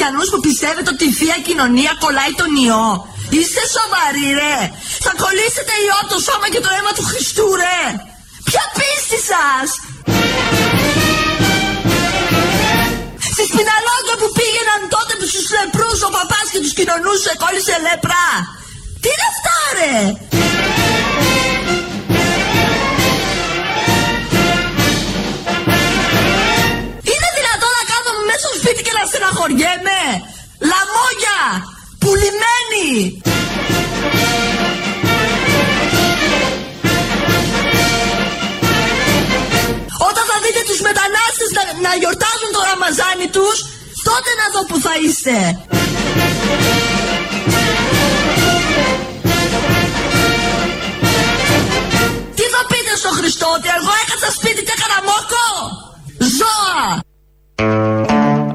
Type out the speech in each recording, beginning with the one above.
χριστιανούς που πιστεύετε ότι η Θεία Κοινωνία κολλάει τον ιό. Είστε σοβαροί ρε. Θα κολλήσετε ιό το σώμα και το αίμα του Χριστού ρε. Ποια πίστη σας. Στη Σπιναλόγκα που πήγαιναν τότε που στους λεπρούς ο παπάς και τους κοινωνούσε κόλλησε λέπρα. Τι είναι αυτά ρε. Στεναχωριέμαι. Λαμόγια. Πουλημένοι. Όταν θα δείτε τους μετανάστες να, να γιορτάζουν το Ραμαζάνι τους, τότε να δω που θα είστε. Τι θα πείτε στο Χριστό, ότι εγώ έκατσα σπίτι και έκανα μόκο; Ζώα.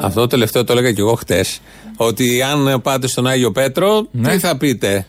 Αυτό το τελευταίο το έλεγα και εγώ χτες. Ότι αν πάτε στον Άγιο Πέτρο, Ναι. τι θα πείτε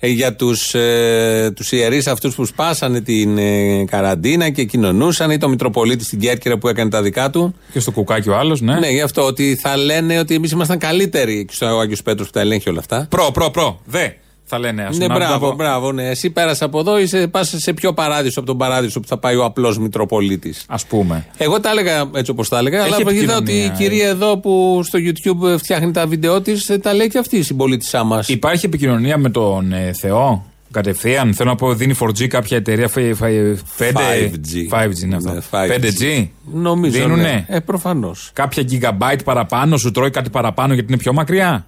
ε, για τους, ε, τους ιερείς αυτούς που σπάσανε την ε, καραντίνα και κοινωνούσαν ή το Μητροπολίτη στην Κέρκυρα που έκανε τα δικά του; Και στο κουκάκι ο άλλος, ναι. Ναι, γι' αυτό ότι θα λένε ότι εμείς ήμασταν καλύτεροι και στο Άγιος Πέτρος που τα ελέγχει όλα αυτά. Προ, προ, προ. Δε. Θα λένε, ας Ναι, μπράβο, μπράβο. Ναι. Εσύ πέρασε από εδώ, είσαι, πας σε πιο παράδεισο από τον παράδεισο που θα πάει ο απλός Μητροπολίτης. Α πούμε. Εγώ τα έλεγα έτσι όπως τα έλεγα, Έχει αλλά είδα ότι η επικοινωνία, κυρία εδώ που στο YouTube φτιάχνει τα βίντεο της, τα λέει και αυτή η συμπολίτησά μας. Υπάρχει επικοινωνία με τον ε, Θεό. Κατευθείαν; Θέλω να πω, δίνει 4G κάποια εταιρεία. 5, 5G. 5G είναι αυτό. Ναι, 5G. 5G. Νομίζω. Δίνουνε; Ναι. Ε, προφανώς. Κάποια gigabyte παραπάνω, σου τρώει κάτι παραπάνω γιατί είναι πιο μακριά;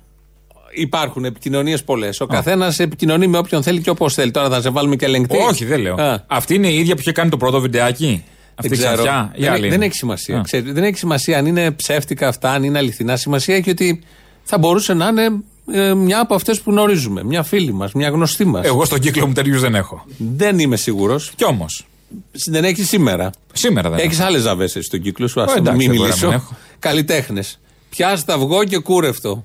Υπάρχουν επικοινωνίες πολλές. Ο καθένας επικοινωνεί με όποιον θέλει και όπως θέλει. Τώρα θα σε βάλουμε και ελεγκτή. Όχι, δεν λέω. Α, Αυτή είναι η ίδια που είχε κάνει το πρώτο βιντεάκι. Αυτή δεν η ξέρω. ξαφιά. η Δεν, άλλη δεν είναι. έχει σημασία. Α. Ξέρετε, δεν έχει σημασία αν είναι ψεύτικα αυτά, αν είναι αληθινά. Σημασία έχει ότι θα μπορούσε να είναι ε, μια από αυτές που γνωρίζουμε. Μια φίλη μας, μια γνωστή μας. Εγώ στον κύκλο μου τέτοιου δεν έχω. Δεν είμαι σίγουρος. Κι όμως. Δεν έχει σήμερα. Σήμερα δεν Έχεις έχω. άλλες ζαβές στον κύκλο σου. Α εντάξει, μην δεν μπορεί να μιλήσω. μην έχω. Καλλιτέχνες. Πιάστα αυγό και κούρευτο.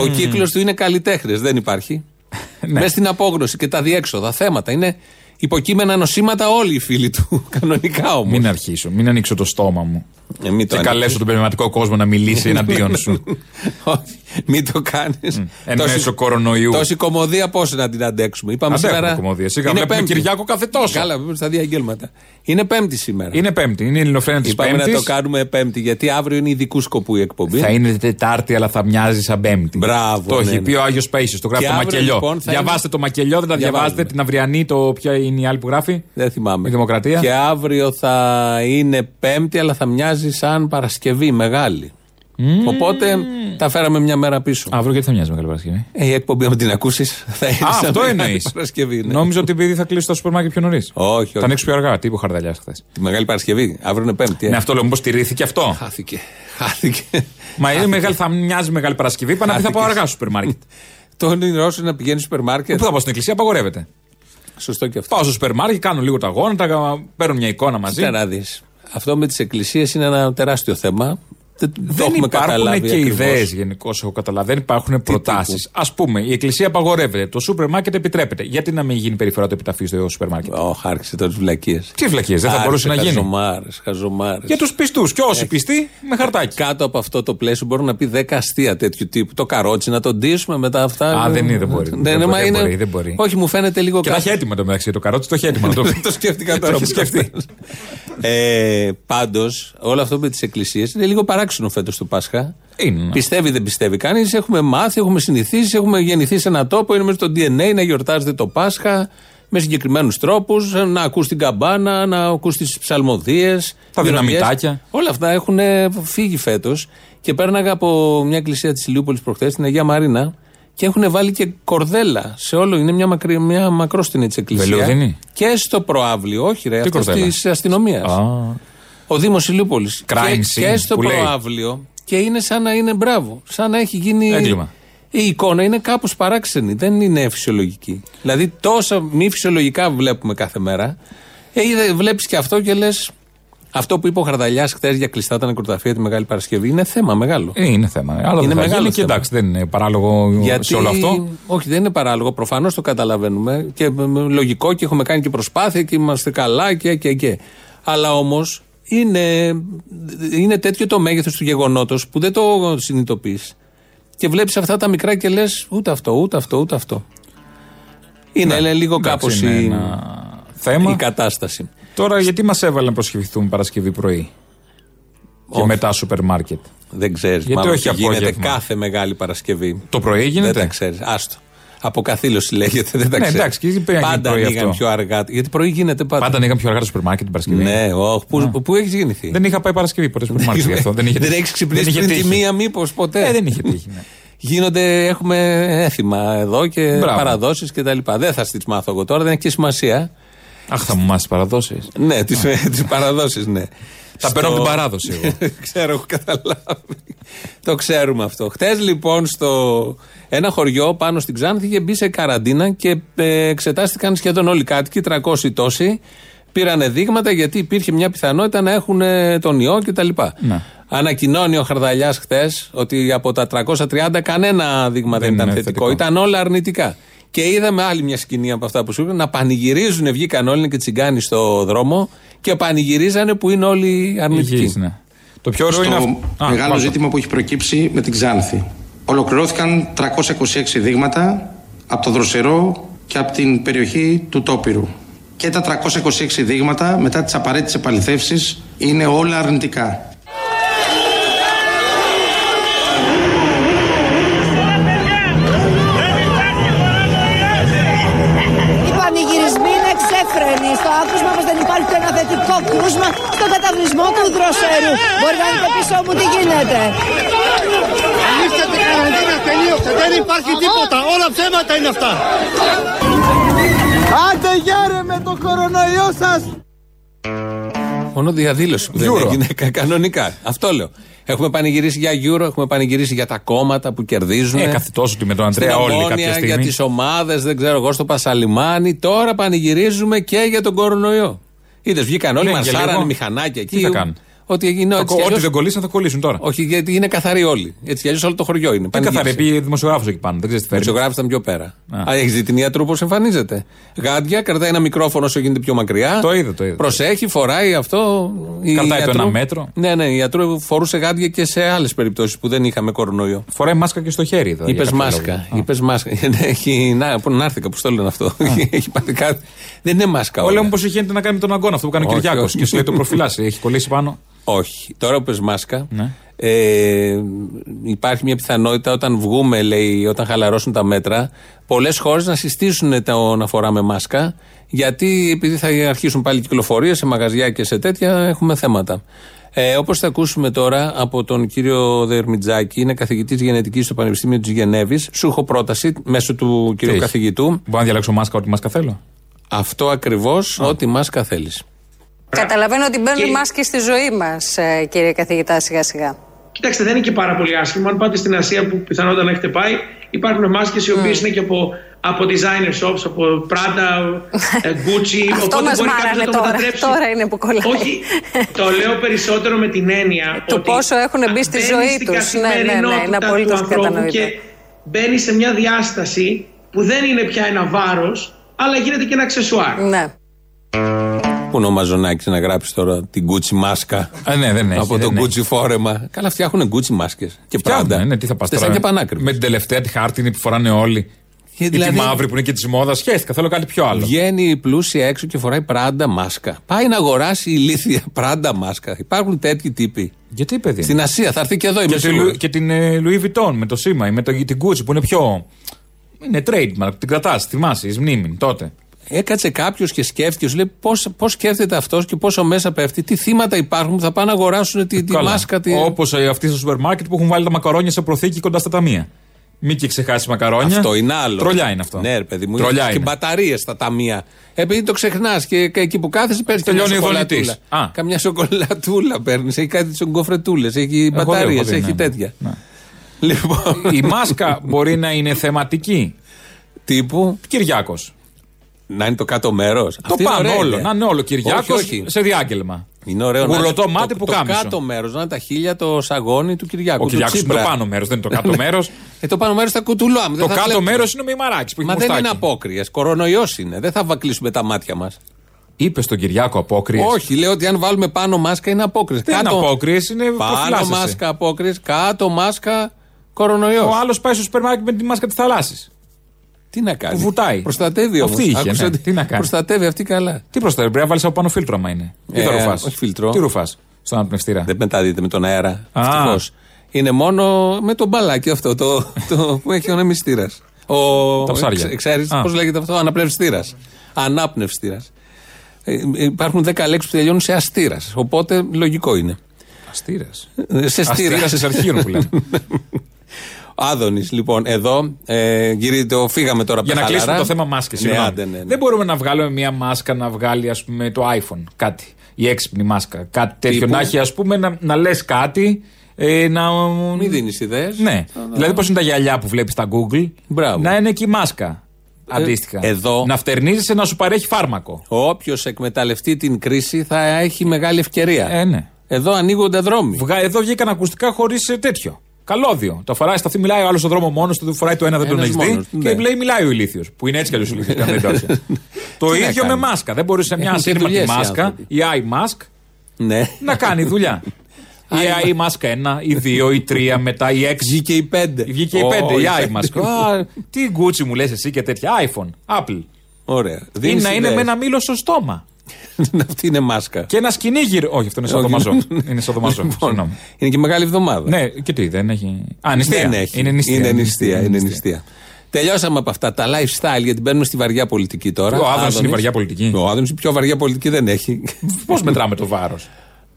Ο κύκλος του είναι καλλιτέχνες. Δεν υπάρχει. Ναι. Μέσα στην απόγνωση και τα διέξοδα θέματα. Είναι υποκείμενα νοσήματα όλοι οι φίλοι του. Κανονικά όμως. Μην αρχίσω, μην ανοίξω το στόμα μου. Ε, μην το Και ανοίξεις. καλέσω τον πνευματικό κόσμο να μιλήσει εναντίον σου. Όχι, μην το κάνεις. Εν μέσω κορονοϊού. Τόση κομμωδία πώς να την αντέξουμε. Είπαμε Αντέχουμε σήμερα. κομμωδία. Σιγά είναι βλέπουμε Πέμπτη. Κυριάκο κάθε τόσο. Καλά, πάμε στα διαγγέλματα. Είναι Πέμπτη σήμερα. Είναι Πέμπτη, είναι η Ελληνοφρένα της Είπαμε Πέμπτη. να το κάνουμε Πέμπτη, γιατί αύριο είναι ειδικού σκοπού η εκπομπή. Θα είναι Τετάρτη, αλλά θα μοιάζει σαν Πέμπτη. Μπράβο, Το ναι, έχει ναι. πει ο Άγιος Παΐσιος, Το γράφει Και το αύριο, μακελιό. λοιπόν, θα Διαβάστε είναι- το μακελιό, δεν τα Διαβάζουμε. διαβάζετε. Την αυριανή, το ποια είναι η άλλη που γράφει; Δεν θυμάμαι. Η Δημοκρατία. Και αύριο θα είναι Πέμπτη, αλλά θα μοιάζει σαν Παρασκευή μεγάλη. Οπότε τα φέραμε μια μέρα πίσω. Αύριο γιατί θα μοιάζει Μεγάλη Παρασκευή; Ε, η εκπομπή, αν την ακούσεις, θα είναι Α, σαν αυτό Μεγάλη εννοείς. Παρασκευή. ναι. Νόμιζα ότι επειδή θα κλείσει το σούπερ μάρκετ πιο νωρίς. Όχι, όχι. Θα ανοίξει πιο αργά. Τι είπε ο Χαρδαλιάς χθες. Τη Μεγάλη Παρασκευή. Αύριο είναι Πέμπτη. ε. Ναι, αυτό λέω, μήπως τηρήθηκε αυτό; Χάθηκε. Χάθηκε. Μα είναι μεγάλη, θα μοιάζει Μεγάλη Παρασκευή. Πάνε να πει θα πάω Χάθηκες. αργά στο σούπερ μάρκετ. Το όνειρό σου είναι να πηγαίνεις στο σούπερ μάρκετ; Πού θα πάω στην εκκλησία, απαγορεύεται. Σωστό και αυτό. Πάω στο σούπερ μάρκετ, κάνω λίγο τα αγώνα, τα παίρνω μια εικόνα μαζί. Κοίτα να δεις. Αυτό με τις εκκλησίες είναι ένα τεράστιο θέμα. Δεν, το Δεν έχουμε υπάρχουν καταλάβει και ακριβώς. ιδέες γενικώς, έχω καταλάβει. Δεν υπάρχουν προτάσεις. Α πούμε, η εκκλησία απαγορεύεται. Το σούπερ μάρκετ επιτρέπεται. Γιατί να μην γίνει περιφορά το επιταφείο στο σούπερ μάρκετ. Ω, άρχισε τώρα τις βλακίες. Τι βλακίες, δεν θα μπορούσε να γίνει; Χαζομάρες, χαζομάρες. Για τους πιστούς. Και όσοι πιστοί, με χαρτάκι. Κάτω από αυτό το πλαίσιο μπορούν να πει 10 αστεία τέτοιου τύπου. Το καρότσι να τον ντύσουμε μετά αυτά. Α, δεν είναι, δεν μπορεί. Ναι, Δεν ναι, μπορεί, μα δεν είναι- μπορεί, δεν μπορεί. Όχι, μου φαίνεται λίγο Και τα κάτι. έχει έτοιμα το μεταξύ. Το καρότσι το έχει έτοιμο. να το πει. το σκέφτηκα τώρα. Το που έχει σκεφτεί. το ε, Πάντως, όλο αυτό με τις εκκλησίες είναι λίγο παράξενο φέτος το Πάσχα. Είναι. ναι. Πιστεύει, δεν πιστεύει κανείς. Έχουμε μάθει, έχουμε συνηθίσει, έχουμε γεννηθεί σε έναν τόπο. Είναι μέσα στο DNA να γιορτάζεται το Πάσχα με συγκεκριμένους τρόπους. Να ακούς την καμπάνα, να ακούς τις ψαλμοδίες. Τα δυναμητάκια. Όλα αυτά έχουν φύγει φέτος. Και πέρναγα από μια εκκλησία της Ηλιούπολης προχθές, την Αγία Μαρίνα, και έχουν βάλει και κορδέλα σε όλο. Είναι μια, μακρύ, μια μακρόστινη της εκκλησία. Βελούδινη; Και στο προάβλιο, όχι ρε, Τι αυτό κορδέλα; της αστυνομίας. Α, Ο Δήμος Ηλιούπολης. Crime Και, scene και στο που λέει. προάβλιο. Και είναι σαν να είναι μπράβο. Σαν να έχει γίνει. Έγκλημα. Η εικόνα είναι κάπως παράξενη. Δεν είναι φυσιολογική. Δηλαδή, τόσα μη φυσιολογικά βλέπουμε κάθε μέρα. Ε, βλέπεις και αυτό και λες. Αυτό που είπε ο Χαρδαλιάς χθες για κλειστά τα νεκροταφεία τη Μεγάλη Παρασκευή είναι θέμα μεγάλο. ε, είναι θέμα. Αλλά Είναι δεν θα μεγάλο γίνει και θέμα. εντάξει, δεν είναι παράλογο σε όλο αυτό. Όχι, δεν είναι παράλογο. Προφανώς το καταλαβαίνουμε και ε, λογικό και έχουμε κάνει και προσπάθεια και είμαστε καλά και και και. Αλλά όμως είναι, είναι τέτοιο το μέγεθος του γεγονότος που δεν το συνειδητοποιείς. Και βλέπεις αυτά τα μικρά και λες ούτε αυτό, ούτε αυτό, ούτε αυτό. Είναι Ναι. λίγο Εντάξει, κάπως είναι η, ένα θέμα. η κατάσταση. Τώρα, γιατί μας έβαλε να προσχεδιθούμε Παρασκευή πρωί και Όχι. μετά σούπερ μάρκετ; Δεν ξέρεις. Γιατί Μάλλον όχι τι γίνεται απόγευμα. κάθε μεγάλη Παρασκευή. Το πρωί γίνεται. Δεν τα ξέρεις. Άστο. Αποκαθήλωση λέγεται. Δεν τα Ναι, ξέρει. εντάξει, και γιατί πρέπει να γίνει Πάντα πρωί ανοίγαν αυτό. πιο αργά. Γιατί πρωί γίνεται πάντα. Πάντα ανοίγαν πιο αργά το σούπερ μάρκετ την Παρασκευή. Ναι, όχι. Πού, πού έχεις γεννηθεί; Δεν είχα πάει Παρασκευή ποτέ σούπερ μάρκετ γι' αυτό. Δεν, είχε- δεν έχεις ξυπνήσει δεν είχε πριν τη τύχει. μία, μήπως ποτέ; Ε, δεν είχε τύχει. ναι. Γίνονται, έχουμε έθιμα εδώ και Μπράβο. παραδόσεις κτλ. Δεν θα τις μάθω εγώ τώρα, δεν έχει και σημασία. Αχ, θα μου μάθεις παραδόσεις. Ναι, τι τις παραδόσεις, ναι. Τα παίρνω από την παράδοση εγώ. Ξέρω, έχω καταλάβει. το ξέρουμε αυτό. Χθε λοιπόν στο ένα χωριό πάνω στην Ξάνθη είχε μπει σε καραντίνα και ε, εξετάστηκαν σχεδόν όλοι οι κάτοικοι, 300 τόσοι. Πήρανε δείγματα γιατί υπήρχε μια πιθανότητα να έχουν ε, τον ιό κτλ. Ναι. Ανακοινώνει ο Χαρδαλιάς χθε ότι από τα 330 κανένα δείγμα δεν, Δεν ήταν είναι θετικό. θετικό. Ήταν όλα αρνητικά. Και είδαμε άλλη μια σκηνή από αυτά που σου είπα να πανηγυρίζουν, βγήκαν όλοι και τσιγκάνοι στο δρόμο και πανηγυρίζανε που είναι όλοι αρνητικοί. Υγιής, ναι. Το πιο ωραίο στο είναι αυτό. Α, μεγάλο βάλτε. ζήτημα που έχει προκύψει με την Ξάνθη. Ολοκληρώθηκαν 326 δείγματα από το Δροσερό και από την περιοχή του Τόπυρου. Και τα 326 δείγματα μετά τις απαραίτητες επαληθεύσεις είναι όλα αρνητικά. Θετικό κρούσμα στον καταβλισμό του δροσερού. Μπορεί να δείτε πίσω μου τι γίνεται; Ανοίξτε την καραντίνα, τελείωσε. Δεν υπάρχει τίποτα. Όλα ψέματα είναι αυτά. Άντε γέρε με το κορονοϊό σας. Μόνο διαδήλωση που δεν Euro. έγινε κα- κανονικά. Αυτό λέω. Έχουμε πανηγυρίσει για Euro, έχουμε πανηγυρίσει για τα κόμματα που κερδίζουν. Ε, κάθε τόσο ότι με τον Στην Αντρέα όλοι Ομόνια, κάποια στιγμή. για τις ομάδες, δεν ξέρω εγώ, στο Πασαλιμάνι. Τώρα πανηγυρίζουμε και για τον κορονοϊό. Είδες, βγήκαν όλοι, Ναι, για μαρσάρανε λίγο. μηχανάκια εκεί. Τι θα κάνουν; Ότι έγινε Θα- έτσι κι Ό,τι αλλιώς- δεν κολλήσαν θα κολλήσουν τώρα. Όχι, γιατί είναι καθαροί όλοι. Έτσι κι αλλιώς όλο το χωριό είναι. Τι καθαρή, πει δημοσιογράφο εκεί πάνω. Δεν ξέρεις τι Ο φέρνει. δημοσιογράφο ήταν πιο πέρα. Α. Α, έχεις δει την ιατρού πώς εμφανίζεται. Γάντια, κρατάει ένα μικρόφωνο όσο γίνεται πιο μακριά. Το είδα, το είδα. Προσέχει, φοράει αυτό. Η Κρατάει το ιατρού- ένα μέτρο. Ναι, ναι, η ιατρού φορούσε γάντια και σε άλλες περιπτώσεις που δεν είχαμε κορονοϊό. Φοράει μάσκα και στο χέρι. εδώ, για Είπε κάποιο μάσκα. λόγο. Α. Είπες μάσκα. Ναι, Έχει, να, πού να έρθει κάπου το λένε αυτό. Έχει πάθει κάτι. Δεν είναι μάσκα. Όλα όλα. μου πώς είχε να κάνει με τον αγκώνα αυτό που κάνει ο Όχι, Κυριάκος. όχι. Και σου λέει το προφυλάσσει. Έχει κολλήσει πάνω. Όχι. Τώρα που πες μάσκα, Ναι. ε, υπάρχει μια πιθανότητα όταν βγούμε, λέει, όταν χαλαρώσουν τα μέτρα, πολλές χώρες να συστήσουν το να φοράμε μάσκα, γιατί επειδή θα αρχίσουν πάλι κυκλοφορίες σε μαγαζιά και σε τέτοια, έχουμε θέματα. Ε, Όπως θα ακούσουμε τώρα από τον κύριο Δερμιτζάκη, είναι καθηγητής γενετικής στο Πανεπιστήμιο της Γενέβης. Σου έχω πρόταση μέσω του κύριου έχει; καθηγητού. Μπορώ να διαλέξω μάσκα ό,τι μάσκα θέλω. Αυτό ακριβώς, ό,τι μάσκα θέλεις. Καταλαβαίνω ότι μπαίνουν Και- μάσκες στη ζωή μας, ε, κύριε καθηγητά, σιγά σιγά. Κοιτάξτε, δεν είναι και πάρα πολύ άσχημο. Αν πάτε στην Ασία που πιθανότατα να έχετε πάει, υπάρχουν μάσκες οι οποίες είναι και από, από designer shops, από Prada, ε, Gucci. Αυτό οπότε μας μπορεί μάρανε κάποιος να το τώρα. μετατρέψει. Τώρα είναι που κολλάει. Όχι, το λέω περισσότερο με την έννοια. Το ότι πόσο έχουν μπει στη μπαίνεις ζωή στην τους. Ναι, ναι, ναι, είναι καθημερινότητα απολύτως του ανθρώπου κατανοητό. Και μπαίνεις σε μια διάσταση που δεν είναι πια ένα βάρος, αλλά γίνεται και ένα αξεσουάρ. Ναι. Πού είναι ο Μαζονάκης να γράψει τώρα την Gucci μάσκα; Α, ναι, δεν έχει. από δεν το έχει. Gucci φόρεμα. Καλά, φτιάχνουν Gucci μάσκες. Και Φτιάχνουν, πάντα. ναι, τι θα πας Φτιάχνουν και πανάκριβε. Με την τελευταία τη χάρτινη που φοράνε όλοι. Και Ή δηλαδή- τη μαύρη που είναι και της μόδας. Σχέστηκα, θέλω κάτι πιο άλλο. Βγαίνει η πλούσια έξω και φοράει πράντα μάσκα. Πάει να αγοράσει ηλίθια πράντα μάσκα. Υπάρχουν τέτοιοι τύποι. Γιατί, παιδί. Στην Ασία θα έρθει και εδώ, είμαι και, τη σίγουρος. Λου- και την ε, Louis Vuitton με το σήμα ή με το, την Gucci που είναι πιο. Είναι trademark, την κρατάς, θυμάσαι, εις μνήμη τότε. Έκατσε κάποιος και σκέφτηκε, σου λέει πώς σκέφτεται αυτός και πόσο μέσα πέφτει, τι θύματα υπάρχουν που θα πάνε να αγοράσουν τη, τη μάσκα. Τη... Όπως αυτοί στο σούπερ μάρκετ που έχουν βάλει τα μακαρόνια σε προθήκη κοντά στα ταμεία. Μην και ξεχάσεις μακαρόνια. Αυτό είναι άλλο. Τρολιά είναι αυτό. Ναι, ρε παιδί μου. Τρολιά και είναι. μπαταρίες στα ταμεία. Επειδή το ξεχνάς και, και εκεί που κάθεσαι παίρνεις καμιά Τελειώνει ο σοκολατούλα. δονητής. Α. Καμιά σοκολατούλα παίρνεις. Έχει κάτι σογκοφρετούλε, έχει Έχω δει, μπαταρίες, έχω δει, έχει ναι. τέτοια. Ναι. Λοιπόν. Η μάσκα μπορεί να είναι θεματική; τύπου Κυριάκος. να είναι το κάτω μέρος. Το πάνω όλο. Να είναι όλο Κυριάκος Όχι, όχι. σε διάγγελμα. Είναι ωραίο να Γουρλωτό είναι μάτι το, που το, κάμισο. κάτω μέρος, να είναι τα χίλια το σαγόνι του Κυριάκου. Ο του Κυριάκος είναι το Τσίπρα. πάνω μέρος, δεν είναι το κάτω μέρος. Ε, το πάνω μέρος θα κουτουλάμε. Το κάτω μέρος είναι ο Μημαράκης που έχει Μα δεν μουστάκι. είναι απόκριες. Κορονοϊός είναι. Δεν θα βακλήσουμε τα μάτια μας. Είπες στον Κυριάκο απόκριες. Όχι, λέω ότι αν βάλουμε πάνω μάσκα είναι απόκριες. Δεν είναι απόκριες, είναι Πάνω προφυλάσσεσαι. μάσκα απόκριες, κάτω μάσκα Κορονοϊός. Ο άλλος πάει στο σούπερ μάρκετ με τη μάσκα της θαλάσσης. Τι να κάνει; Που βουτάει. Προστατεύει όμως. Αυτή είχε, ναι. Τι να κάνει; Προστατεύει αυτή καλά. Τι προστατεύει, πρέπει να βάλεις από πάνω φίλτρο, άμα είναι. Τι θα Ε, ρουφάς; όχι φίλτρο. Τι ρουφάς στον αναπνευστήρα; Δεν μεταδίδεται με τον αέρα. Α. Ευτυχώς. Είναι μόνο με το μπαλάκι αυτό το, το που έχει ο ανεμιστήρα. Ο, Τα ψάρια. Ξέρεις Α. πώς λέγεται αυτό, αναπνευστήρας. Ανάπνευστήρας. Ε, υπάρχουν 10 λέξεις που τελειώνουν σε αστήρας. Οπότε λογικό είναι. Αστήρας. Ε, Σε στήρα. Αστήρα σε αρχείων που λένε. Άδωνης, λοιπόν, εδώ. Ε, γυρί, το φύγαμε τώρα Για να χαλαρά. κλείσουμε το θέμα μάσκα. Ναι, άντε, ναι, ναι. Δεν μπορούμε να βγάλουμε μια μάσκα να βγάλει ας πούμε, το iPhone κάτι. Η έξυπνη μάσκα. Κάτι τέτοιο Τύπου; να έχει, ας πούμε, να, να λες κάτι. Ε, να... Μην δίνεις ιδέες. Ναι. Δηλαδή, πώς είναι τα γυαλιά που βλέπεις στα Google. Μπράβο. Να είναι εκεί η μάσκα. Αντίστοιχα. εδώ- Να φτερνίζεσαι να σου παρέχει φάρμακο. Όποιος εκμεταλλευτεί την κρίση θα έχει μεγάλη ευκαιρία. Ε, ναι. Εδώ ανοίγονται δρόμοι. Βγα... Εδώ βγήκαν ακουστικά χωρίς τέτοιο. Καλώδιο. Το φοράει στα αυτή, μιλάει ο άλλος στον δρόμο μόνος του, δεν φοράει το ένα, δεν τον Ένας έχει δει. μόνος, Και ναι. λέει, μιλάει ο ηλίθιος. Που είναι έτσι κι αλλιώς ο ηλίθιο. το Τι να ίδιο με κάνει. μάσκα. Δεν μπορείς σε μια Έχουν και ασύρματη δουλειές οι μάσκα, άνθρωποι. η eye mask, Ναι. να κάνει δουλειά. η eye mask 1, η 2, η 3, μετά η 6. Βγήκε η 5. Βγήκε η 5, η eye mask. Α, Τι γκούτσι μου λες εσύ και τέτοια. iPhone, Apple. Ωραία. Ή Δίνεις να είναι ιδέες. με ένα μήλο στο στόμα. Αυτή είναι μάσκα. Και ένα σκηνή γύρω. Όχι, αυτό είναι σαν Όχι. δωμαζό. Είναι σαν δωμαζό. Λοιπόν, Συγγνώμη. είναι και μεγάλη εβδομάδα. Ναι, και τι, δεν έχει. Α, νηστεία. Δεν έχει. Είναι νηστεία. Είναι νηστεία. Είναι νηστεία. Τελειώσαμε από αυτά τα lifestyle γιατί μπαίνουμε στη βαριά πολιτική τώρα. Ο Άδωνης είναι Άδωνης. η βαριά πολιτική. Ο Άδωνης πιο βαριά πολιτική δεν έχει. Πώς μετράμε το βάρος;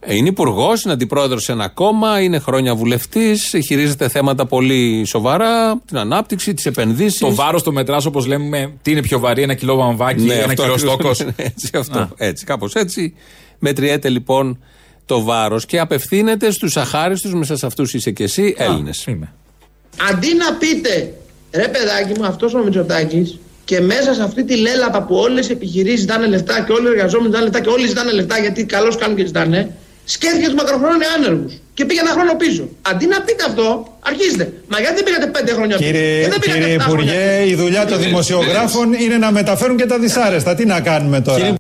Ε, Είναι υπουργός, είναι αντιπρόεδρος σε ένα κόμμα, είναι χρόνια βουλευτής, χειρίζεται θέματα πολύ σοβαρά, την ανάπτυξη, τις επενδύσεις. Το βάρος το μετράς όπως λέμε. Τι είναι πιο βαρύ, ένα κιλό βαμβάκι ή ένα κιλό στόκος. έτσι, αυτό. Α. Έτσι, κάπως έτσι. Μετριέται λοιπόν το βάρος και απευθύνεται στους αχάριστους, μέσα σε αυτούς είσαι και εσύ, Έλληνες. Είμαι. Αντί να πείτε, ρε παιδάκι μου, αυτός ο Μητσοτάκης και μέσα σε αυτή τη λέλαπα που όλες οι επιχειρήσεις ζητάνε λεφτά και όλοι οι εργαζόμενοι ζητάνε λεφτά και όλοι ζητάνε λεφτά γιατί καλώς κάνουν και ζητάνε, σκέφτηκε του μακροχρόνια άνεργου και πήγε ένα χρόνο πίσω. Αντί να πείτε αυτό, αρχίζετε. Μα γιατί δεν πήγατε πέντε χρόνια πίσω; Κύριε, Γιατί δεν πήγατε κύριε επτά χρόνια Υπουργέ, πίσω; η δουλειά των δημοσιογράφων είναι να μεταφέρουν και τα δυσάρεστα. Τι να κάνουμε τώρα;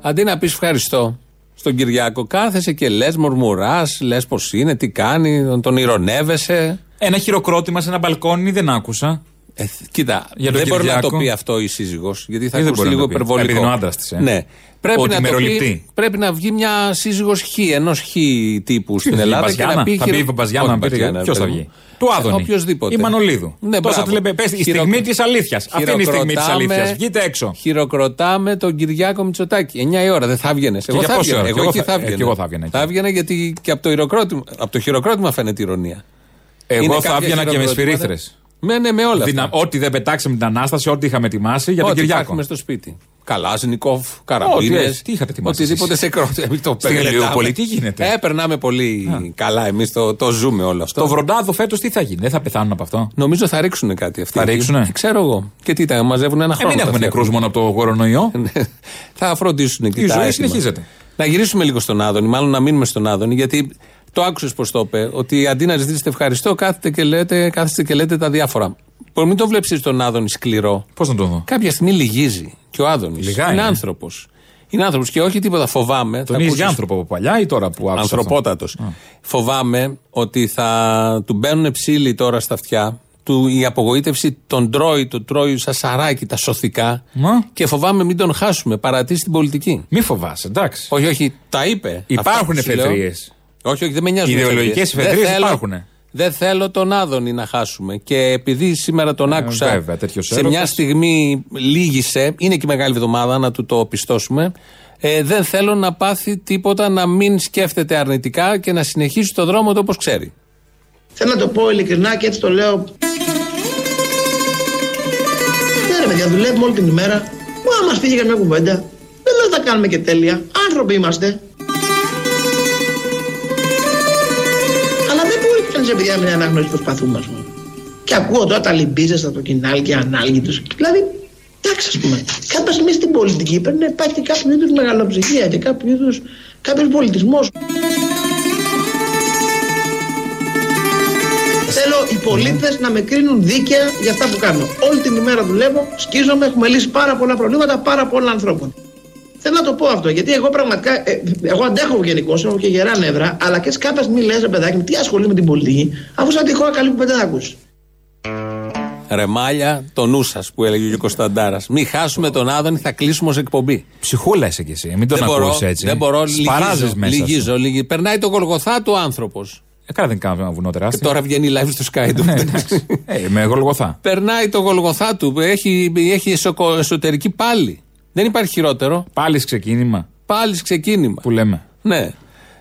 Αντί να πεις ευχαριστώ στον Κυριάκο, κάθεσαι και λες, μουρμουράς, λες πώ είναι, τι κάνει, τον, τον ηρωνεύεσαι. Ένα χειροκρότημα σε ένα μπαλκόνι δεν άκουσα. Ε, κοίτα, Για τον δεν μπορεί να Κυριάκο. το πει αυτό η σύζυγος, γιατί θα Ε, δεν ακούσει μπορεί να λίγο το πει. υπερβολικό. Επειδή είναι ο άντρας της, ε. Ναι. Πρέπει Ότι να, το πει, μεροληπτεί. πρέπει να βγει μια σύζυγος χ, ενός χ τύπου στην θα βγει, Ελλάδα. και Μπαζιάνα; να πει Θα χειρο- μπει η Μπαζιάνα Όχι, να πει, Μπαζιάνα, ποιος θα παιδί βγει; μου. Του Άδωνη. Οποιοδήποτε. Η Μανολίδου. Ναι, Τόσα μπράβο. τη λέμε, πες, η Χειρο- στιγμή της αλήθειας. Αυτή είναι η στιγμή της Χειροκροτάμε- αλήθειας. Βγείτε έξω. Χειροκροτάμε τον Κυριάκο Μητσοτάκη. 9 η ώρα δεν θα έβγαινε. Εγώ για θα πόση έβγαινε. ώρα; Εγώ Κι εγώ εκεί θα- θα ε, έβγαινε. κι εγώ θα έβγαινα εκεί. Θα έβγαινε γιατί και από το, χειροκρότημα, από το χειροκρότημα φαίνεται ηρωνία. Είναι Εγώ θα κάποια έβγαινα και με χειροκροτήματα. Σφυρίθρε. Ναι, ναι, με όλα. Δυνα... αυτά. Ό,τι δεν πετάξαμε την ανάσταση, ό,τι είχαμε ετοιμάσει για τον Ό,τι Κυριάκο. υπάρχουμε στο σπίτι. Καλάζνικοφ, Ό,τι καραμπίνε. έχει. Τι είχατε ετοιμάσει Οτιδήποτε εσείς; σε κρότο. Εμείς το Στην περνάμε. Ελαιούπολη τι γίνεται; Ε, περνάμε πολύ καλά. Εμείς το, το ζούμε όλο αυτό. Το βροντάδο φέτος τι θα γίνει, δεν θα πεθάνουν από αυτό; Νομίζω θα ρίξουν κάτι αυτοί. Θα ρίξουνε; Ε, Ξέρω εγώ. Και τι τα μαζεύουν ένα Ε, χρόνο. μην τα έχουμε φτιάχνουν. νεκρούς μόνο από το κορονοϊό. θα φροντίσουν και Η τα ζωή έτοιμα. συνεχίζεται. Να γυρίσουμε λίγο στον Άδωνη, μάλλον να μείνουμε στον Άδωνη, γιατί το άκουσες πώ το είπε, ότι αντί να ζητήσετε ευχαριστώ, κάθετε και λέτε, κάθεστε και λέτε τα διάφορα. Μπορεί μην το βλέπεις τον Άδωνη σκληρό. Πώς να το δω; Κάποια στιγμή λυγίζει. Και ο Άδωνης. Λιγάει, είναι ε. άνθρωπος. Είναι άνθρωπος και όχι τίποτα. Φοβάμαι. Τον θα είχε ακούσεις- άνθρωπο από παλιά ή τώρα που άκουσα. αυτό; Ανθρωπότατος. Φοβάμαι ότι θα του μπαίνουν ψήλοι τώρα στα αυτιά. Του, η απογοήτευση τον τρώει, τον τρώει σαν σαράκι τα σωθικά. Μα. Και φοβάμαι μην τον χάσουμε. Παρατήσει την πολιτική. Μη φοβάσαι, εντάξει. Όχι, όχι, τα είπε. Υπάρχουν Αυτά που σου λέω. εφεδρείε. Όχι, όχι, δεν με νοιάζουν. Ιδεολογικές Δεν εφεδρείες θέλω- υπάρχουνε. Δεν θέλω τον Άδωνη να χάσουμε. Και επειδή σήμερα τον άκουσα. Ε, βέβαια, τέτοιος σε έρωτας. μια στιγμή λύγησε, είναι και η μεγάλη εβδομάδα να του το πιστώσουμε. Ε, δεν θέλω να πάθει τίποτα, να μην σκέφτεται αρνητικά και να συνεχίσει το δρόμο του όπως ξέρει. Θέλω να το πω ειλικρινά και έτσι το λέω. Ναι, ρε παιδιά, δουλεύουμε όλη την ημέρα. Μα μας φύγει καμιά κουβέντα. Δεν λέω ότι τα κάνουμε και τέλεια. Άνθρωποι είμαστε. Μπορεί κανεί επειδή να αναγνωρίσει τι προσπαθούμε, α πούμε. Και ακούω τώρα τα λυμπίζεστα από το κοινάλι και ανάλγη τους. Δηλαδή, εντάξει, ας πούμε. Κάποια στιγμή στην πολιτική πρέπει να υπάρχει κάποιο είδους μεγαλοψυχία και κάποιο είδους κάποιος πολιτισμός. Θέλω οι πολίτες να με κρίνουν δίκαια για αυτά που κάνω. Όλη την ημέρα δουλεύω, σκίζομαι, έχουμε λύσει πάρα πολλά προβλήματα πάρα πολλών ανθρώπων. Θέλω να το πω αυτό, γιατί εγώ πραγματικά. ε, εγώ αντέχω γενικώ, έχω και γερά νεύρα, αλλά και σε κάποια στιγμή λε, παιδάκι μου, τι ασχολεί με την πολιτική, αφού σαν τη χώρα καλή που δεν ακούς. Ρεμάλια, το νου σας που έλεγε ο Κωνσταντάρας. Μην χάσουμε τον Άδωνη, θα κλείσουμε ως εκπομπή. Ψυχούλα είσαι κι εσύ. Μην τον δεν μπορώ, ακούσει έτσι. δεν μπορώ, Σπαράζεις λυγίζω, μέσα. σου. λυγίζω, λυγίζω. Περνάει το γολγοθά του άνθρωπος. Ε, καλά δεν κάνω ένα βουνό Και τεράστιο. τώρα βγαίνει live στο Sky του. Ναι, εντάξει. Ε, με γολγοθά. Περνάει το γολγοθά του. Έχει, έχει εσωκο- εσωτερική πάλι. Δεν υπάρχει χειρότερο. Πάλι ξεκίνημα Πάλι ξεκίνημα. που λέμε. Ναι.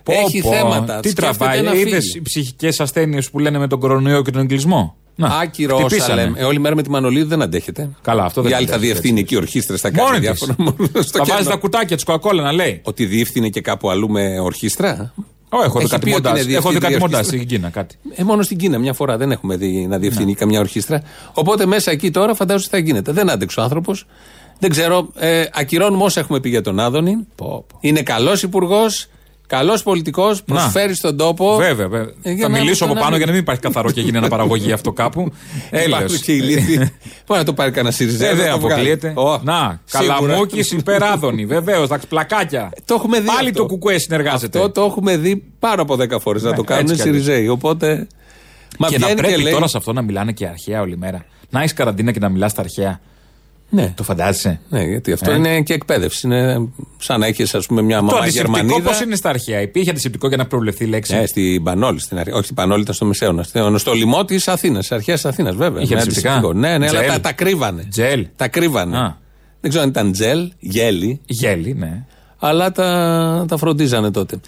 Πω, έχει πω, θέματα. Τι Σκέφτεται τραβάει, να είδες φύγει. οι ψυχικές ασθένειες που λένε με τον κορονοϊό και τον εγκλισμό; Να, Άκυρο όσα χτυπήσανε. λέμε. Ε, όλη μέρα με τη Μανολίδου δεν αντέχετε. Καλά, αυτό δεν Η άλλη θα αντέχει, διευθύνει έτσι. εκεί ορχήστρες, θα κάνει Μόνη διάφορα. της. στο Θα βάζει κέντρο. τα κουτάκια της Coca-Cola να λέει. Ότι διεύθυνε και κάπου αλλού με ορχήστρα. Ω, έχω δει Έχει κάτι πει ότι μοντάζ. είναι Έχω δει κάτι διευθύντρια μοντάζ ορχήστρα. στην Κίνα. Κάτι. Ε, μόνο στην Κίνα μια φορά δεν έχουμε δει να διευθύνει Ναι. καμιά ορχήστρα. Οπότε μέσα εκεί τώρα φαντάζομαι τι θα γίνεται. Δεν άντεξε ο άνθρωπος. Δεν ξέρω. Ε, ακυρώνουμε όσα έχουμε πει για τον Άδωνη. Είναι καλός υπουργός, καλός πολιτικός, προσφέρει στον τόπο. Βέβαια, βέβαια. Ε, για θα να- μιλήσω από να πάνω μην- για να μην υπάρχει καθαρό και γίνει αναπαραγωγή αυτό κάπου. Έλεος. Υπάρχουν και οι λύθοι. Μπορεί να το πάρει κανένα Σιριζέο. Ε, να δεν το βγάλει. αποκλείεται. Ω, Να, σίγουρα. καλαμούκι υπεράδωνη. Βεβαίως, τα πλακάκια. Το έχουμε δει. Πάλι αυτό. το κουκουέ συνεργάζεται. Αυτό το έχουμε δει πάνω από 10 φορές να Ναι, το κάνουν οι έτσι κι αλλιώς. Σιριζέοι. Οπότε. Μα και να βγαίνει πρέπει και λέει. τώρα σε αυτό να μιλάνε και αρχαία όλη μέρα. Να έχεις καραντίνα και να μιλάς στα αρχαία. Ναι. Το φαντάζεσαι; Ναι, γιατί αυτό Ε. είναι και εκπαίδευση. Είναι σαν να έχεις, ας πούμε, μια Το μαμά αντισηπτικό Γερμανίδα. πώς είναι στα αρχαία; Υπήρχε αντισηπτικό για να προβλεφθεί η λέξη; Ναι, στην Πανόλη στην αρχή. Όχι, στην Πανόλη ήταν στο Μεσαίωνα. Στο, στο λοιμό της Αθήνας, αρχαία Αθήνας, βέβαια. Είχε Με αντισηπτικά; αντισηπτικό. Ναι, ναι, αλλά Τζέλ. τα, τα κρύβανε. Τζέλ. Τα κρύβανε. Α. Δεν ξέρω αν ήταν τζέλ, γέλι, Γέλη, ναι. αλλά τα, τα φροντίζανε τότε.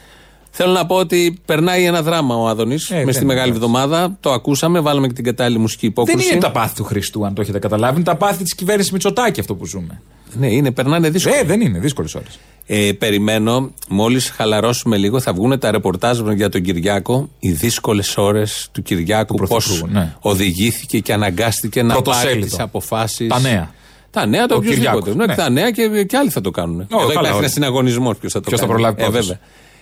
Θέλω να πω ότι περνάει ένα δράμα ο Άδωνης Ε, μες στη δεν Μεγάλη είναι. Εβδομάδα. Το ακούσαμε, βάλαμε και την κατάλληλη μουσική υπόκριση. Δεν είναι τα πάθη του Χριστού, αν το έχετε καταλάβει. Είναι τα πάθη της κυβέρνησης Μητσοτάκη αυτό που ζούμε. Ναι, είναι, περνάνε δύσκολα. Ε, δεν είναι, δύσκολες ώρες. Ε, περιμένω, μόλις χαλαρώσουμε λίγο, θα βγουν τα ρεπορτάζ για τον Κυριάκο. Οι δύσκολες ώρες του Κυριάκου. Πώ Πρωθυπουργού, ναι. οδηγήθηκε και αναγκάστηκε να πάρει Πρωτοσέλιδο. τις αποφάσεις. Τα νέα. Τα νέα, το Ο οποιοδήποτε. Κυριάκος, Ναι, ναι. Τα νέα και, και άλλοι θα το κάνουν. Εδώ καλά, υπάρχει όλοι. ένας συναγωνισμός. Ποιος θα το Ποιος θα κάνει. προλάβει Ε, πρώτος. βέβαια.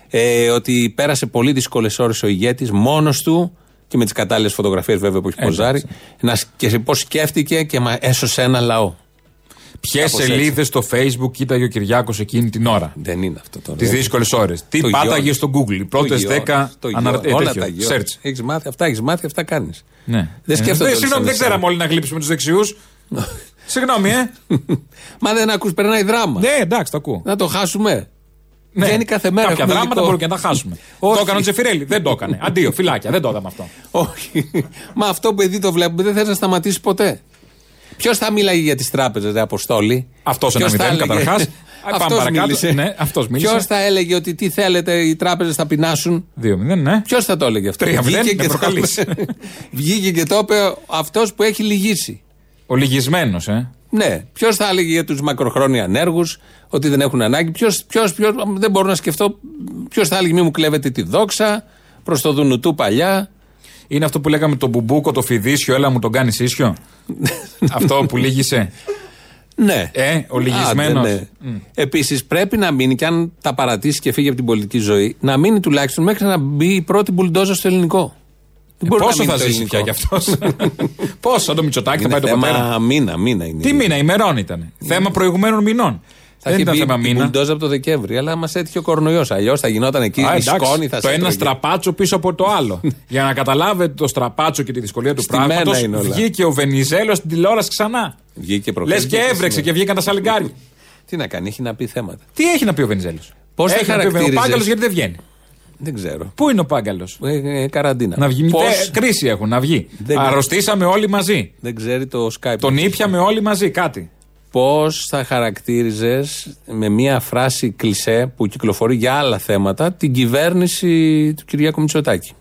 Ε, ότι πέρασε πολύ δύσκολες ώρες ο ηγέτης μόνος του και με τις κατάλληλες φωτογραφίες βέβαια που έχει Εντάξει. ποζάρει. Να, σ- και πώς σκέφτηκε και μα έσωσε ένα λαό. Ποιες Κάπως έτσι. σελίδες στο Facebook κοίταγε ο Κυριάκος εκείνη την ώρα; Δεν είναι αυτό τώρα. Τις δύσκολες ώρες. Τι Το πάταγες γιώνεις. στο Google. Οι πρώτες Το γιώνεις, 10 το αναρ... γιώνεις. ε, Όλα τέτοιο, τα γιώνεις. search. Έχεις μάθει, αυτά έχεις μάθει, αυτά κάνεις. Ναι. Δεν σκέφτονται Ε, όλοι Συγγνώμη, σαν δεν εσένα. ξέραμε όλοι να γλύψουμε τους δεξιούς. Συγγνώμη, ε. Μα δεν ακούς, περνάει δράμα. Ναι, εντάξει, το ακούω. Να το χάσουμε. Ναι. Βγαίνει κάθε μέρα. Κάποια έχουμε δράματα υλικό. μπορούμε και να τα χάσουμε. Όχι. Το έκανε ο Τζεφιρέλη. Δεν το έκανε. Αντίο, φυλάκια. Δεν το είδαμε αυτό. Όχι. Μα αυτό που επειδή το βλέπουμε δεν θες να σταματήσει ποτέ. Ποιος θα μίλαγε για τις τράπεζες, ρε Αποστόλη; Αυτός ένα μηδέν, καταρχάς. Πάμε παρακάτω. Ναι, αυτός μίλησε. Ποιος θα έλεγε ότι τι θέλετε, οι τράπεζες θα πεινάσουν; 2-0, ναι. Ποιος θα το έλεγε αυτό; 3-0, Βγήκε με και το προκαλείς. είπε. Βγήκε και το είπε αυτός που έχει λυγίσει. Ο λυγισμένος, ε. Ναι. Ποιος θα έλεγε για τους μακροχρόνια ανέργους ότι δεν έχουν ανάγκη. Ποιος, ποιος, ποιος, δεν μπορώ να σκεφτώ. Ποιος θα έλεγε μη μου κλέβετε τη δόξα προς το Δουνουτού παλιά. Είναι αυτό που λέγαμε το μπουμπούκο, το φιδίσιο, έλα μου τον κάνεις ίσιο. αυτό που λύγησε. Ναι. Ε, ο λυγισμένος. Ναι. Επίσης πρέπει να μείνει και αν τα παρατήσει και φύγει από την πολιτική ζωή, να μείνει τουλάχιστον μέχρι να μπει η πρώτη μπουλντόζα στο ελληνικό. Δεν μπορεί να Ε, Πόσο μείνει θα το ζήσει ελληνικό. πια κι αυτός; Πόσο το Μητσοτάκι θα Είναι πάει το πατέρα; θέμα μήνα, μήνα είναι. Τι μήνα, ημερών ήταν. Θέμα προηγουμένων μηνών. Θα Δεν έχει ήταν μπει θέμα η μήνα. μπουλντόζα από το Δεκέμβρη, αλλά μας έτυχε ο κορονοϊός. Αλλιώς θα γινόταν εκεί Α, η εντάξει, σκόνη, θα το σε ένα έτρωγε. στραπάτσο πίσω από το άλλο. Για να καταλάβετε το στραπάτσο και τη δυσκολία του Στημένα πράγματος, είναι όλα. βγήκε ο Βενιζέλος στην τηλεόραση ξανά. Βγήκε προχθές, Λες και βγήκε έβρεξε σήμερα. και βγήκαν τα σαλιγκάρι. Τι να κάνει, έχει να πει θέματα. Τι έχει να πει ο Βενιζέλος; Πώς θα έχει να πει ο Βενιζέλος. Ο χαρακτήριζες; Πάγκαλος γιατί δεν βγαίνει; Δεν ξέρω. Πού είναι ο Πάγκαλος; Ε, ε, καραντίνα. Να βγει. Πώς; Ε, κρίση έχουν να βγει. Δεν- Αρρωστήσαμε όλοι μαζί. δεν ξέρει το Skype. Τον ήπιαμε όλοι μαζί κάτι. Πώς θα χαρακτήριζες με μία φράση κλισέ που κυκλοφορεί για άλλα θέματα την κυβέρνηση του Κυριάκου Μητσοτάκη;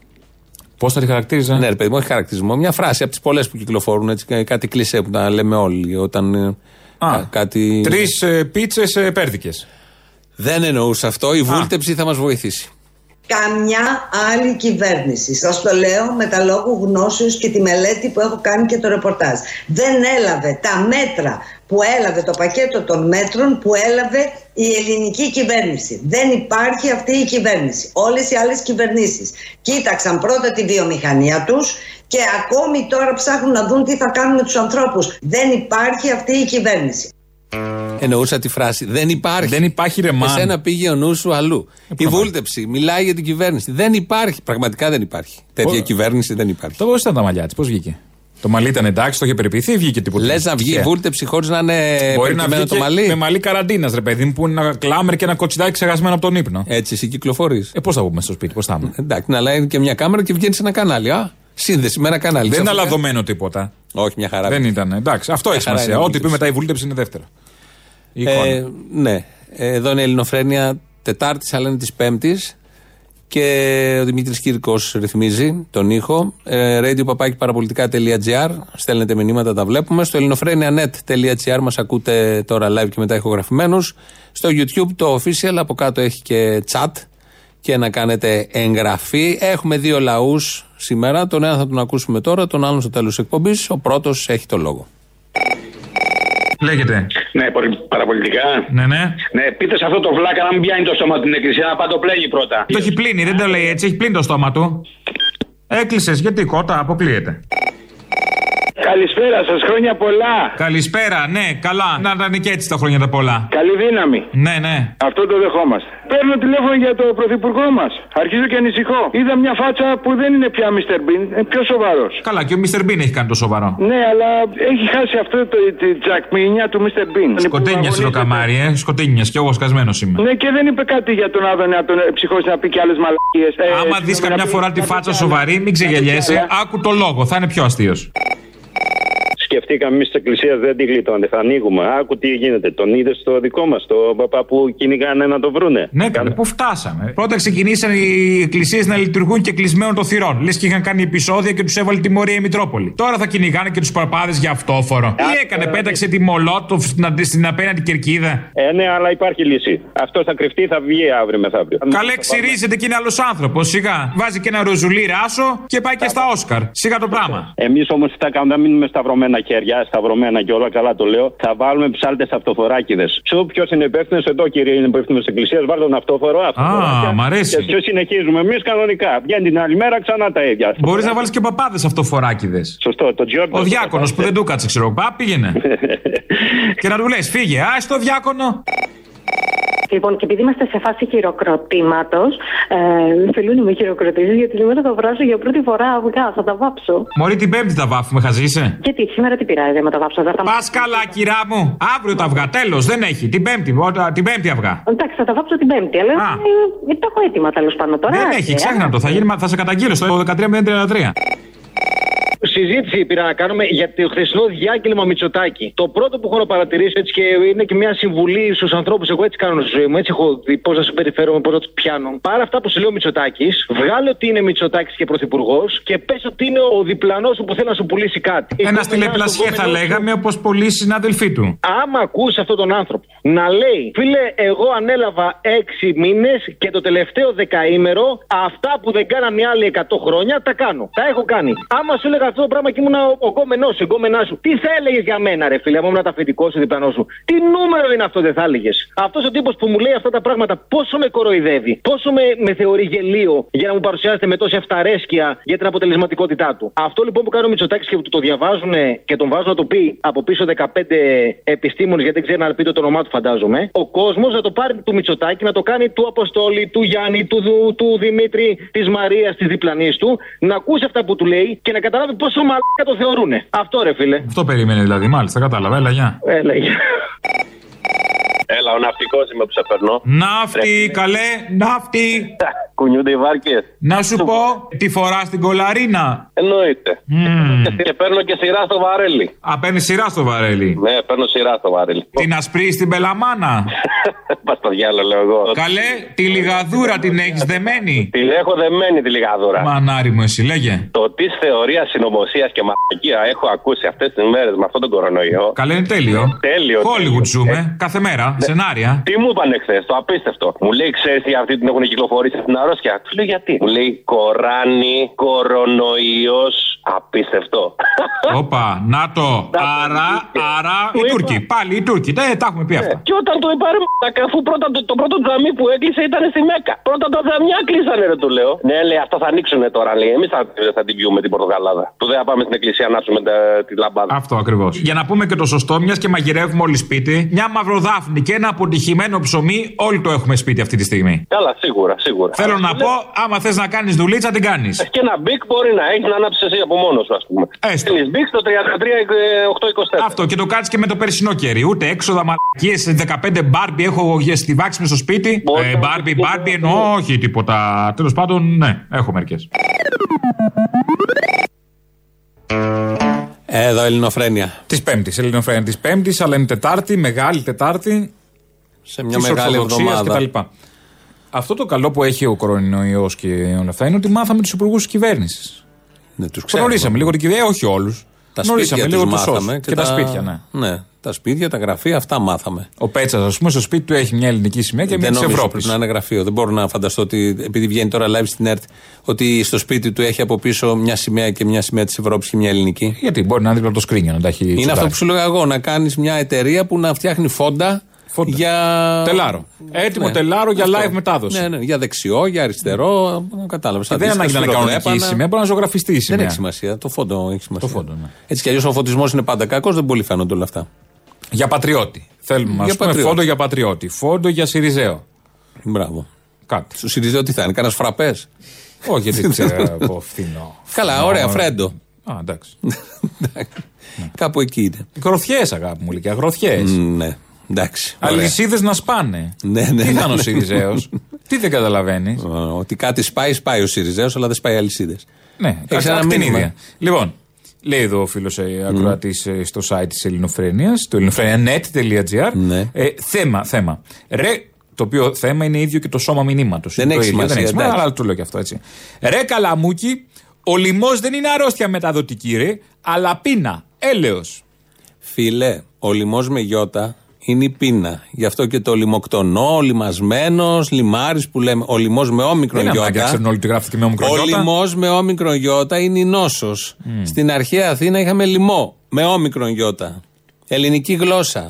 Πώς θα τη χαρακτήριζα; Ναι, ρε παιδί μου, όχι χαρακτηρισμό. Μια φράση από τις πολλές που κυκλοφορούν, έτσι, κα- κάτι κλισέ που τα λέμε όλοι. Όταν. ε, Α, κα- κάτι... Τρεις ε, πίτσες πέρδικες. Δεν εννοούσα αυτό. Η βούλτεψη θα μας βοηθήσει. Καμιά άλλη κυβέρνηση. Σας το λέω με τα λόγου γνώσεως και τη μελέτη που έχω κάνει και το ρεπορτάζ. Δεν έλαβε τα μέτρα που έλαβε το πακέτο των μέτρων που έλαβε η ελληνική κυβέρνηση. Δεν υπάρχει αυτή η κυβέρνηση. Όλες οι άλλες κυβερνήσεις κοίταξαν πρώτα τη βιομηχανία τους και ακόμη τώρα ψάχνουν να δουν τι θα κάνουν με τους ανθρώπους. Δεν υπάρχει αυτή η κυβέρνηση. Εννοούσα τη φράση. Δεν υπάρχει. Δεν υπάρχει ρε μάν. Εσένα πήγε ο νους σου αλλού. Η προφανώς. βούλτεψη μιλάει για την κυβέρνηση. Δεν υπάρχει. Πραγματικά δεν υπάρχει. Τέτοια Ω. κυβέρνηση δεν υπάρχει. Το πώς ήταν τα μαλλιά της, πώς βγήκε; Το μαλλί ήταν εντάξει, το είχε περιποιηθεί ή βγήκε τίποτα. Λες να βγει η Τυχαία. βούλτεψη χωρίς να είναι Μπορεί να περιποιημένο βγει το και μαλλί; με μαλλί καραντίνας, ρε παιδί μου, που είναι ένα κλάμερ και ένα κοτσιδάκι ξεχασμένο από τον ύπνο. Έτσι, εσύ κυκλοφορείς. Ε, πώς θα πούμε στο σπίτι, πώς θα είμαι; Εντάξει, να λέει και μια κάμερα και βγαίνει σε ένα κανάλι. Α, σύνδεση με ένα κανάλι. Δεν είναι Ξαφνικά- αλαδωμένο τίποτα. Όχι, μια χαρά. Δεν ήταν. Εντάξει, αυτό έχει χαρά σημασία. είναι η Ό,τι πει βούλτεψη. μετά η βούλτεψη είναι δεύτερα. Η Ε, εικόνα. ναι. Ε, Εδώ είναι η Ελληνοφρένεια Τετάρτης, αλλά είναι της Πέμπτης. Και ο Δημήτρης Κύρκος ρυθμίζει τον ήχο. Ε, radio.parapolitica.gr Στέλνετε μηνύματα, τα βλέπουμε. Στο ελληνοφρένια.net.gr μας ακούτε τώρα live και μετά ηχογραφημένους. Στο YouTube το official, από κάτω έχει και chat και να κάνετε εγγραφή. Έχουμε δύο λαούς σήμερα. Τον ένα θα τον ακούσουμε τώρα, τον άλλον στο τέλος εκπομπής. Ο πρώτος έχει το λόγο. Λέγεται. Ναι, πολυ- παραπολιτικά. Ναι, ναι. Ναι, πείτε σε αυτό το βλάκα να μην πιάνει το στόμα την εκκλησία, να πάει το πλέγει πρώτα. Το έχει πλύνει, δεν το λέει έτσι, έχει πλύνει το στόμα του. Έκλεισες, γιατί κότα, αποκλείεται. Καλησπέρα σας, χρόνια πολλά. Καλησπέρα, ναι, καλά. Να ήταν και έτσι τα χρόνια τα πολλά. Καλή δύναμη. Ναι, ναι. Αυτό το δεχόμαστε. Παίρνω τηλέφωνο για το πρωθυπουργό μας. Αρχίζω και ανησυχώ. Είδα μια φάτσα που δεν είναι πια Mr. Bean, είναι πιο σοβαρός. Καλά, και ο Μίστερ Μπίν έχει κάνει το σοβαρό. Ναι, αλλά έχει χάσει αυτό το, τη τζακμίνια του Mr. Bean. Σκοτίνια στο καμάρι, ε. Σκοτίνια, κι εγώ σκασμένος είμαι. Ναι, και δεν είπε κάτι για τον Άδωνη να τον ε, ψυχώσει να πει και άλλες μαλακίες. Άμα δεις καμιά φορά τη φάτσα σοβαρή, μην ξεγελιέσαι. Άκου το λόγο, θα είναι πιο αστείος. Σκεφτήκαμε εμείς τη Εκκλησία δεν τη γλιτώνε. Θα ανοίγουμε. Άκου τι γίνεται. Τον είδες στο δικό μας, το παπά που κυνηγάνε να το βρούνε. Ναι, καλέ, πού φτάσαμε. Πρώτα ξεκινήσαν οι εκκλησίες να λειτουργούν και κλεισμένων των θυρών. Λες και είχαν κάνει επεισόδια και τους έβαλε τιμωρία η Μητρόπολη. Τώρα θα κυνηγάνε και τους παπάδες για αυτόφορο. Τι έκανε, πέταξε τη Μολότοφ στην, αντι- στην απέναντι κερκίδα; Ε, ναι, αλλά υπάρχει λύση. Αυτό θα κρυφτεί, θα βγει αύριο μεθαύριο. Καλέ, ξυρίζεται και είναι άλλος άνθρωπος. Σιγά. Βάζει και ένα ροζουλί ράσο και πάει και στα Όσκαρ. Σιγά το πράγμα. Εμείς όμως τι θα κάνουμε, θα μείνουμε σταυρωμένα χέρια, σταυρωμένα και όλα καλά το λέω. Θα βάλουμε ψάλτε αυτοφοράκιδες. Σου ποιος είναι υπεύθυνος εδώ, κύριε, είναι υπεύθυνος της Εκκλησίας, βάλτε τον αυτόφορο. αυτοφοράκια. μ' αρέσει. Και ποιο συνεχίζουμε εμείς κανονικά. Βγαίνει την άλλη μέρα ξανά τα ίδια. Μπορείς να βάλεις και παπάδες αυτοφοράκιδες. Σωστό, το Τζόρνταν. Ο διάκονος που δεν του κάτσε, ξέρω. Πά, πήγαινε. και να του λε, φύγε, α το διάκονο. Λοιπόν, και επειδή είμαστε σε φάση χειροκροτήματος, ε, θέλουν να με χειροκροτήσεις γιατί σήμερα θα βράσω για πρώτη φορά αυγά. Θα τα βάψω. Μωρή την Πέμπτη τα βάφουμε, χαζίσε. Και τι, σήμερα τι πειράζει με τα βάψω. Θα τα... Πας καλά, κυρά μου. Αύριο τα αυγά, τέλος, δεν έχει. Την Πέμπτη, όταν- την Πέμπτη αυγά. Εντάξει, θα τα βάψω την Πέμπτη, αλλά ε, τα έχω έτοιμα τέλος πάντων τώρα. Δεν έχει, Ε, ξέχνα το. Θα, γίνει, θα σε καταγγείλω στο 13033. Συζήτηση πήρα να κάνουμε για το χθεσινό διάγγελμα Μητσοτάκη. Το πρώτο που έχω να παρατηρήσω έτσι και είναι και μια συμβουλή στους ανθρώπους. Εγώ έτσι κάνω στη ζωή μου. Έτσι έχω δει πώς να σου περιφέρομαι, πώς να τους πιάνω. Πάρα αυτά που σου λέει ο Μητσοτάκης, βγάλε ότι είναι Μητσοτάκης και πρωθυπουργός και πες ότι είναι ο διπλανός σου που θέλει να σου πουλήσει κάτι. Ένα Εγώ τηλεπλασιέ μιλάω θα στον λέγαμε, όπως πολλοί συνάδελφοί του. Άμα ακούσει αυτόν τον άνθρωπο να λέει, φίλε, εγώ ανέλαβα έξι μήνες και το τελευταίο δεκαήμερο αυτά που δεν κάνανε οι άλλοι 100 χρόνια τα κάνω. Τα έχω κάνει. Άμα σου έλεγα αυτό το πράγμα και ήμουν ο, ο γκόμενό σου, η γκόμενά σου, τι θα έλεγες για μένα, ρε φίλε, μου ήμουν ταφετικό σου, διπλανός σου; Τι νούμερο είναι αυτό, δεν θα έλεγες; Αυτός ο τύπος που μου λέει αυτά τα πράγματα, πόσο με κοροϊδεύει, πόσο με, με θεωρεί γελίο για να μου παρουσιάζεται με τόση αυταρέσκεια για την αποτελεσματικότητά του. Αυτό λοιπόν που κάνει ο Μητσοτάκης και που το διαβάζουν και τον βάζουν να το πει από πίσω 15 επιστήμονες, γιατί δεν ξέρει να πει το όνομά του, φαντάζομαι. Ο κόσμος να το πάρει του Μητσοτάκη, να το κάνει του Αποστόλη, του Γιάννη, του, Δου- του Δημήτρη, της Μαρίας, της διπλανής του, να ακούσει αυτά που του λέει και να καταλάβει πόσο μαλάκα το θεωρούνε. Αυτό ρε φίλε. Αυτό περίμενε δηλαδή, μάλιστα, κατάλαβα. Έλα, γεια. Έλα, γεια. Έλα, ο ναυτικός είμαι που σε περνώ. Ναύτη, καλέ, ναύτη. Κουνιούνται οι βάρκες. Να σου πω, τι φορά στην κολαρίνα. Εννοείται. Και, και παίρνω και σειρά στο βαρέλι. Α, παίρνεις σειρά στο βαρέλι. Ναι, παίρνω σειρά στο βαρέλι. Την ασπρί στην πελαμάνα. Πας στο διάλογο, λέω εγώ. Καλέ, τη λιγαδούρα την έχεις δεμένη. Την έχω δεμένη τη λιγαδούρα. Μανάρι μου, εσύ λέγε. Το τι θεωρίας συνωμοσίας και μαλακία έχω ακούσει αυτές τις μέρες με αυτόν τον κορονοϊό. Καλέ, είναι τέλειο. Τέλειο. Hollywood ζούμε, κάθε μέρα, σενάρια. Τι μου είπαν χθες, το απίστευτο. Μου λέει, ξέρεις τι αυτοί την έχουν κυκλοφορήσει στην αρρώστια; Τους λέω γιατί; Μου λέει κοράνι, κορονοϊός. Απίστευτο. Όπα, να το. Άρα, άρα οι Τούρκοι. Πάλι οι Τούρκοι. Ναι, τα έχουμε πει αυτά. Και όταν το είπα ρε μαλάκα, αφού πρώτα το, το πρώτο τζαμί που έκλεισε ήταν στη Μέκα. Πρώτα τα τζαμιά κλείσανε, ρε του λέω. Ναι, λέει, αυτά θα ανοίξουν τώρα, λέει. Εμείς θα, θα την πιούμε την Πορτογαλάδα. Που δεν θα πάμε στην εκκλησία να ψούμε τα- τη λαμπάδα. Αυτό ακριβώς. Για να πούμε και το σωστό, μιας και μαγειρεύουμε όλοι σπίτι, μια μαυροδάφνη και ένα αποτυχημένο ψωμί, όλοι το έχουμε σπίτι αυτή τη στιγμή. Καλά, σίγουρα, σίγουρα. Θέλω να πω, άμα θες να κάνεις δουλίτσα, την κάνεις. Και ένα μπικ μπορεί να έχεις να ανάψεις εσύ από μόνος σου, ας πούμε. Έστω. Στείλει μπικ στο 33-824. Αυτό και το κάνεις και με το περσινό καιρί. Ούτε έξοδα μαλακίες 15 μπάρμπι έχω για στη βάξη με στο σπίτι. Ε, μπάρμπι, μπάρμπι εννοώ, όχι τίποτα. Τέλος πάντων, ναι, έχω μερικές. Εδώ Ελληνοφρένια. Της Πέμπτης, Ελληνοφρένια της Πέμπτης, αλλά είναι Τετάρτη, μεγάλη Τετάρτη. Σε μια μεγάλη εβδομάδα. κτλ. Αυτό το καλό που έχει ο κορονοϊός και όλα αυτά είναι ότι μάθαμε τους υπουργούς της κυβέρνησης. Ναι, τους Γνωρίσαμε λίγο την κυβέρνηση, όχι όλους. Τα Γνωρίσαμε σπίτια λίγο τους τους μάθαμε Και, τα σπίτια, ναι. Ναι, τα σπίτια, τα γραφεία, αυτά μάθαμε. Ο Πέτσας, ας πούμε, στο σπίτι του έχει μια ελληνική σημαία και μια δεν της νομίζω Ευρώπης. πρέπει να είναι γραφείο. Δεν μπορώ να φανταστώ ότι επειδή βγαίνει τώρα live στην ΕΡΤ, ότι στο σπίτι του έχει από πίσω μια σημαία και μια σημαία της Ευρώπης και μια ελληνική. Γιατί μπορεί να είναι δίπλα από το σκρίνιο να τα έχει Είναι τσιτάρει. αυτό που σου λέγα εγώ, να κάνεις μια εταιρεία που να φτιάχνει φόντα, για. Τελάρο. Έτοιμο Ναι. τελάρο για Αυτό. live μετάδοση. Ναι, ναι, για δεξιό, για αριστερό. Κατάλαβες. Και δεν ανάγκη να είναι κανονική σημαία, μπορεί να ζωγραφιστεί η Δεν σημαία. έχει σημασία. Το φόντο έχει σημασία. Το φόντο, ναι. Έτσι κι αλλιώς ο φωτισμός είναι πάντα κακός, δεν πολύ φαίνονται όλα αυτά. Για πατριώτη. Θέλουμε να Για πούμε πατριώτη. φόντο για πατριώτη. Φόντο για Σιριζέο. Μπράβο. Κάτι. Σου Σιριζέο τι θα είναι, κανένας φραπές; Όχι, δεν ξέρω από φθηνό. Καλά, Φθηνό. ωραία, φρέντο. Α, εντάξει. Κάπου εκεί είναι. Γροθιές, αγάπη μου, Λυκιά, γροθιές. Ναι, εντάξει. ωραία. Αλυσίδες να σπάνε. Ναι, ναι, Τι ναι, θα είναι ο ναι. Σιριζέος; Τι δεν καταλαβαίνεις; Ότι κάτι σπάει, σπάει ο Σιριζέος, αλλά δεν σπάει αλυσίδες. Ναι, Έχεις κα- ένα ακτινίδια. μήνυμα. Λοιπόν, λέει εδώ ο φίλος ακροατής στο site της Ελληνοφρένειας, το ελληνοφρένια.net.gr. Ναι. Ε, θέμα, θέμα. Ρε, το οποίο θέμα είναι ίδιο και το σώμα μηνύματος. Δεν έχει σημασία, δεν έχει σημασία, εντάξει. αλλά το λέω και αυτό έτσι. Ρε, καλαμούκι, ο λοιμός δεν είναι αρρώστια μεταδοτική, ρε, αλλά πείνα, έλεος. Φίλε, ο λοιμός με γιώτα είναι η πείνα. Γι' αυτό και το λιμοκτονό, ο λιμασμένος, λιμάρις που λέμε. Ο λοιμό με όμικρον Δεν είναι ανάγκη να γιώτα. ξέρουν όλοι ότι γράφεται και με όμικρον Ο γιώτα. λοιμό με όμικρον γιώτα είναι η νόσος. Στην αρχαία Αθήνα είχαμε λοιμό με όμικρον γιώτα. Ελληνική γλώσσα.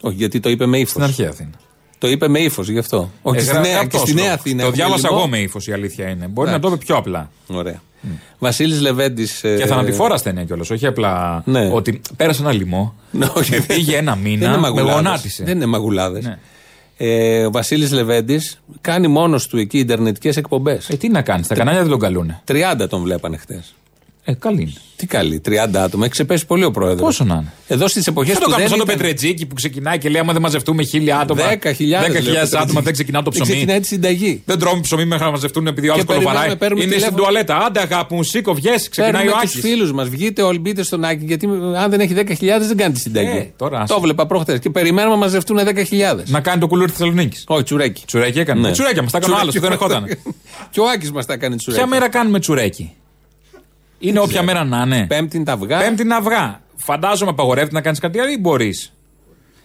Όχι, γιατί το είπε με ύφος. Στην αρχαία Αθήνα. Το είπε με ύφος, γι' αυτό. Όχι, Ε, στη γρα- νέα, και γραπτός στη νέα λόγος. Αθήνα. Το έχουμε διάβασα λοιμό. εγώ με ύφος η αλήθεια είναι. Μπορεί να το είπε πιο απλά. Ωραία. Βασίλης Λεβέντης. Και θανατηφόρα στενέ κιόλας. Όχι απλά Ναι. ότι πέρασε ένα λοιμό. όχι. με πήγε ένα Δεν είναι μήνα. Με μαγουλάδες. γονάτισε. Δεν είναι μαγουλάδες. Ναι. Ε, ο Βασίλης Λεβέντης κάνει μόνος του εκεί ιντερνετικές εκπομπές. Ε, τι να κάνεις, τα κανάλια δεν τον καλούνε. 30 τον βλέπανε χτες. Ε, καλή είναι. Τι καλή, 30 άτομα. Έχει ξεπέσει πολύ ο πρόεδρος. Πόσο να είναι; Εδώ στις εποχέ Θα που το κάνουμε δεν σαν το ήταν- Πετρετζίκι που ξεκινάει και λέει: Άμα δεν μαζευτούμε χίλια άτομα. 10.000 10.000 λέει ο άτομα Πετρετζίκι. δεν ξεκινά το Δεν ψωμί. ξεκινάει τη συνταγή. Δεν τρώμε ψωμί μέχρι να μαζευτούν επειδή ο άλλος Και περιμένουμε, κολοβαράει. παίρνουμε Είναι στην τηλέφωνο. τουαλέτα. Άντε αγάπη μου, σήκω, βγες, ξεκινάει ο Παίρνουμε τους Άκης. φίλους μας. Βγείτε όλοι, μπείτε στον Άκη. Γιατί αν δεν έχει 10.000 δεν κάνει τη συνταγή. Ε, τώρα άσε. το βλέπα προχθές. Και περιμένουμε να μαζευτούν 10.000. Να κάνει το κουλούρι Θεσσαλονίκης. Όχι, τσουρέκι. Τσουρέκι έκανε. Ναι. Ε, Τσουρέκια μας τα έκανε ο άλλος που δεν ερχόταν. Και ο Άκης μας τα έκανε τσουρέκι. Ποια μέρα κάνουμε τσουρέκι; Είναι όποια μέρα να είναι. Πέμπτη είναι τα αυγά. Πέμπτη να αυγά. Φαντάζομαι απαγορεύεται να κάνεις κάτι άλλο ή μπορείς.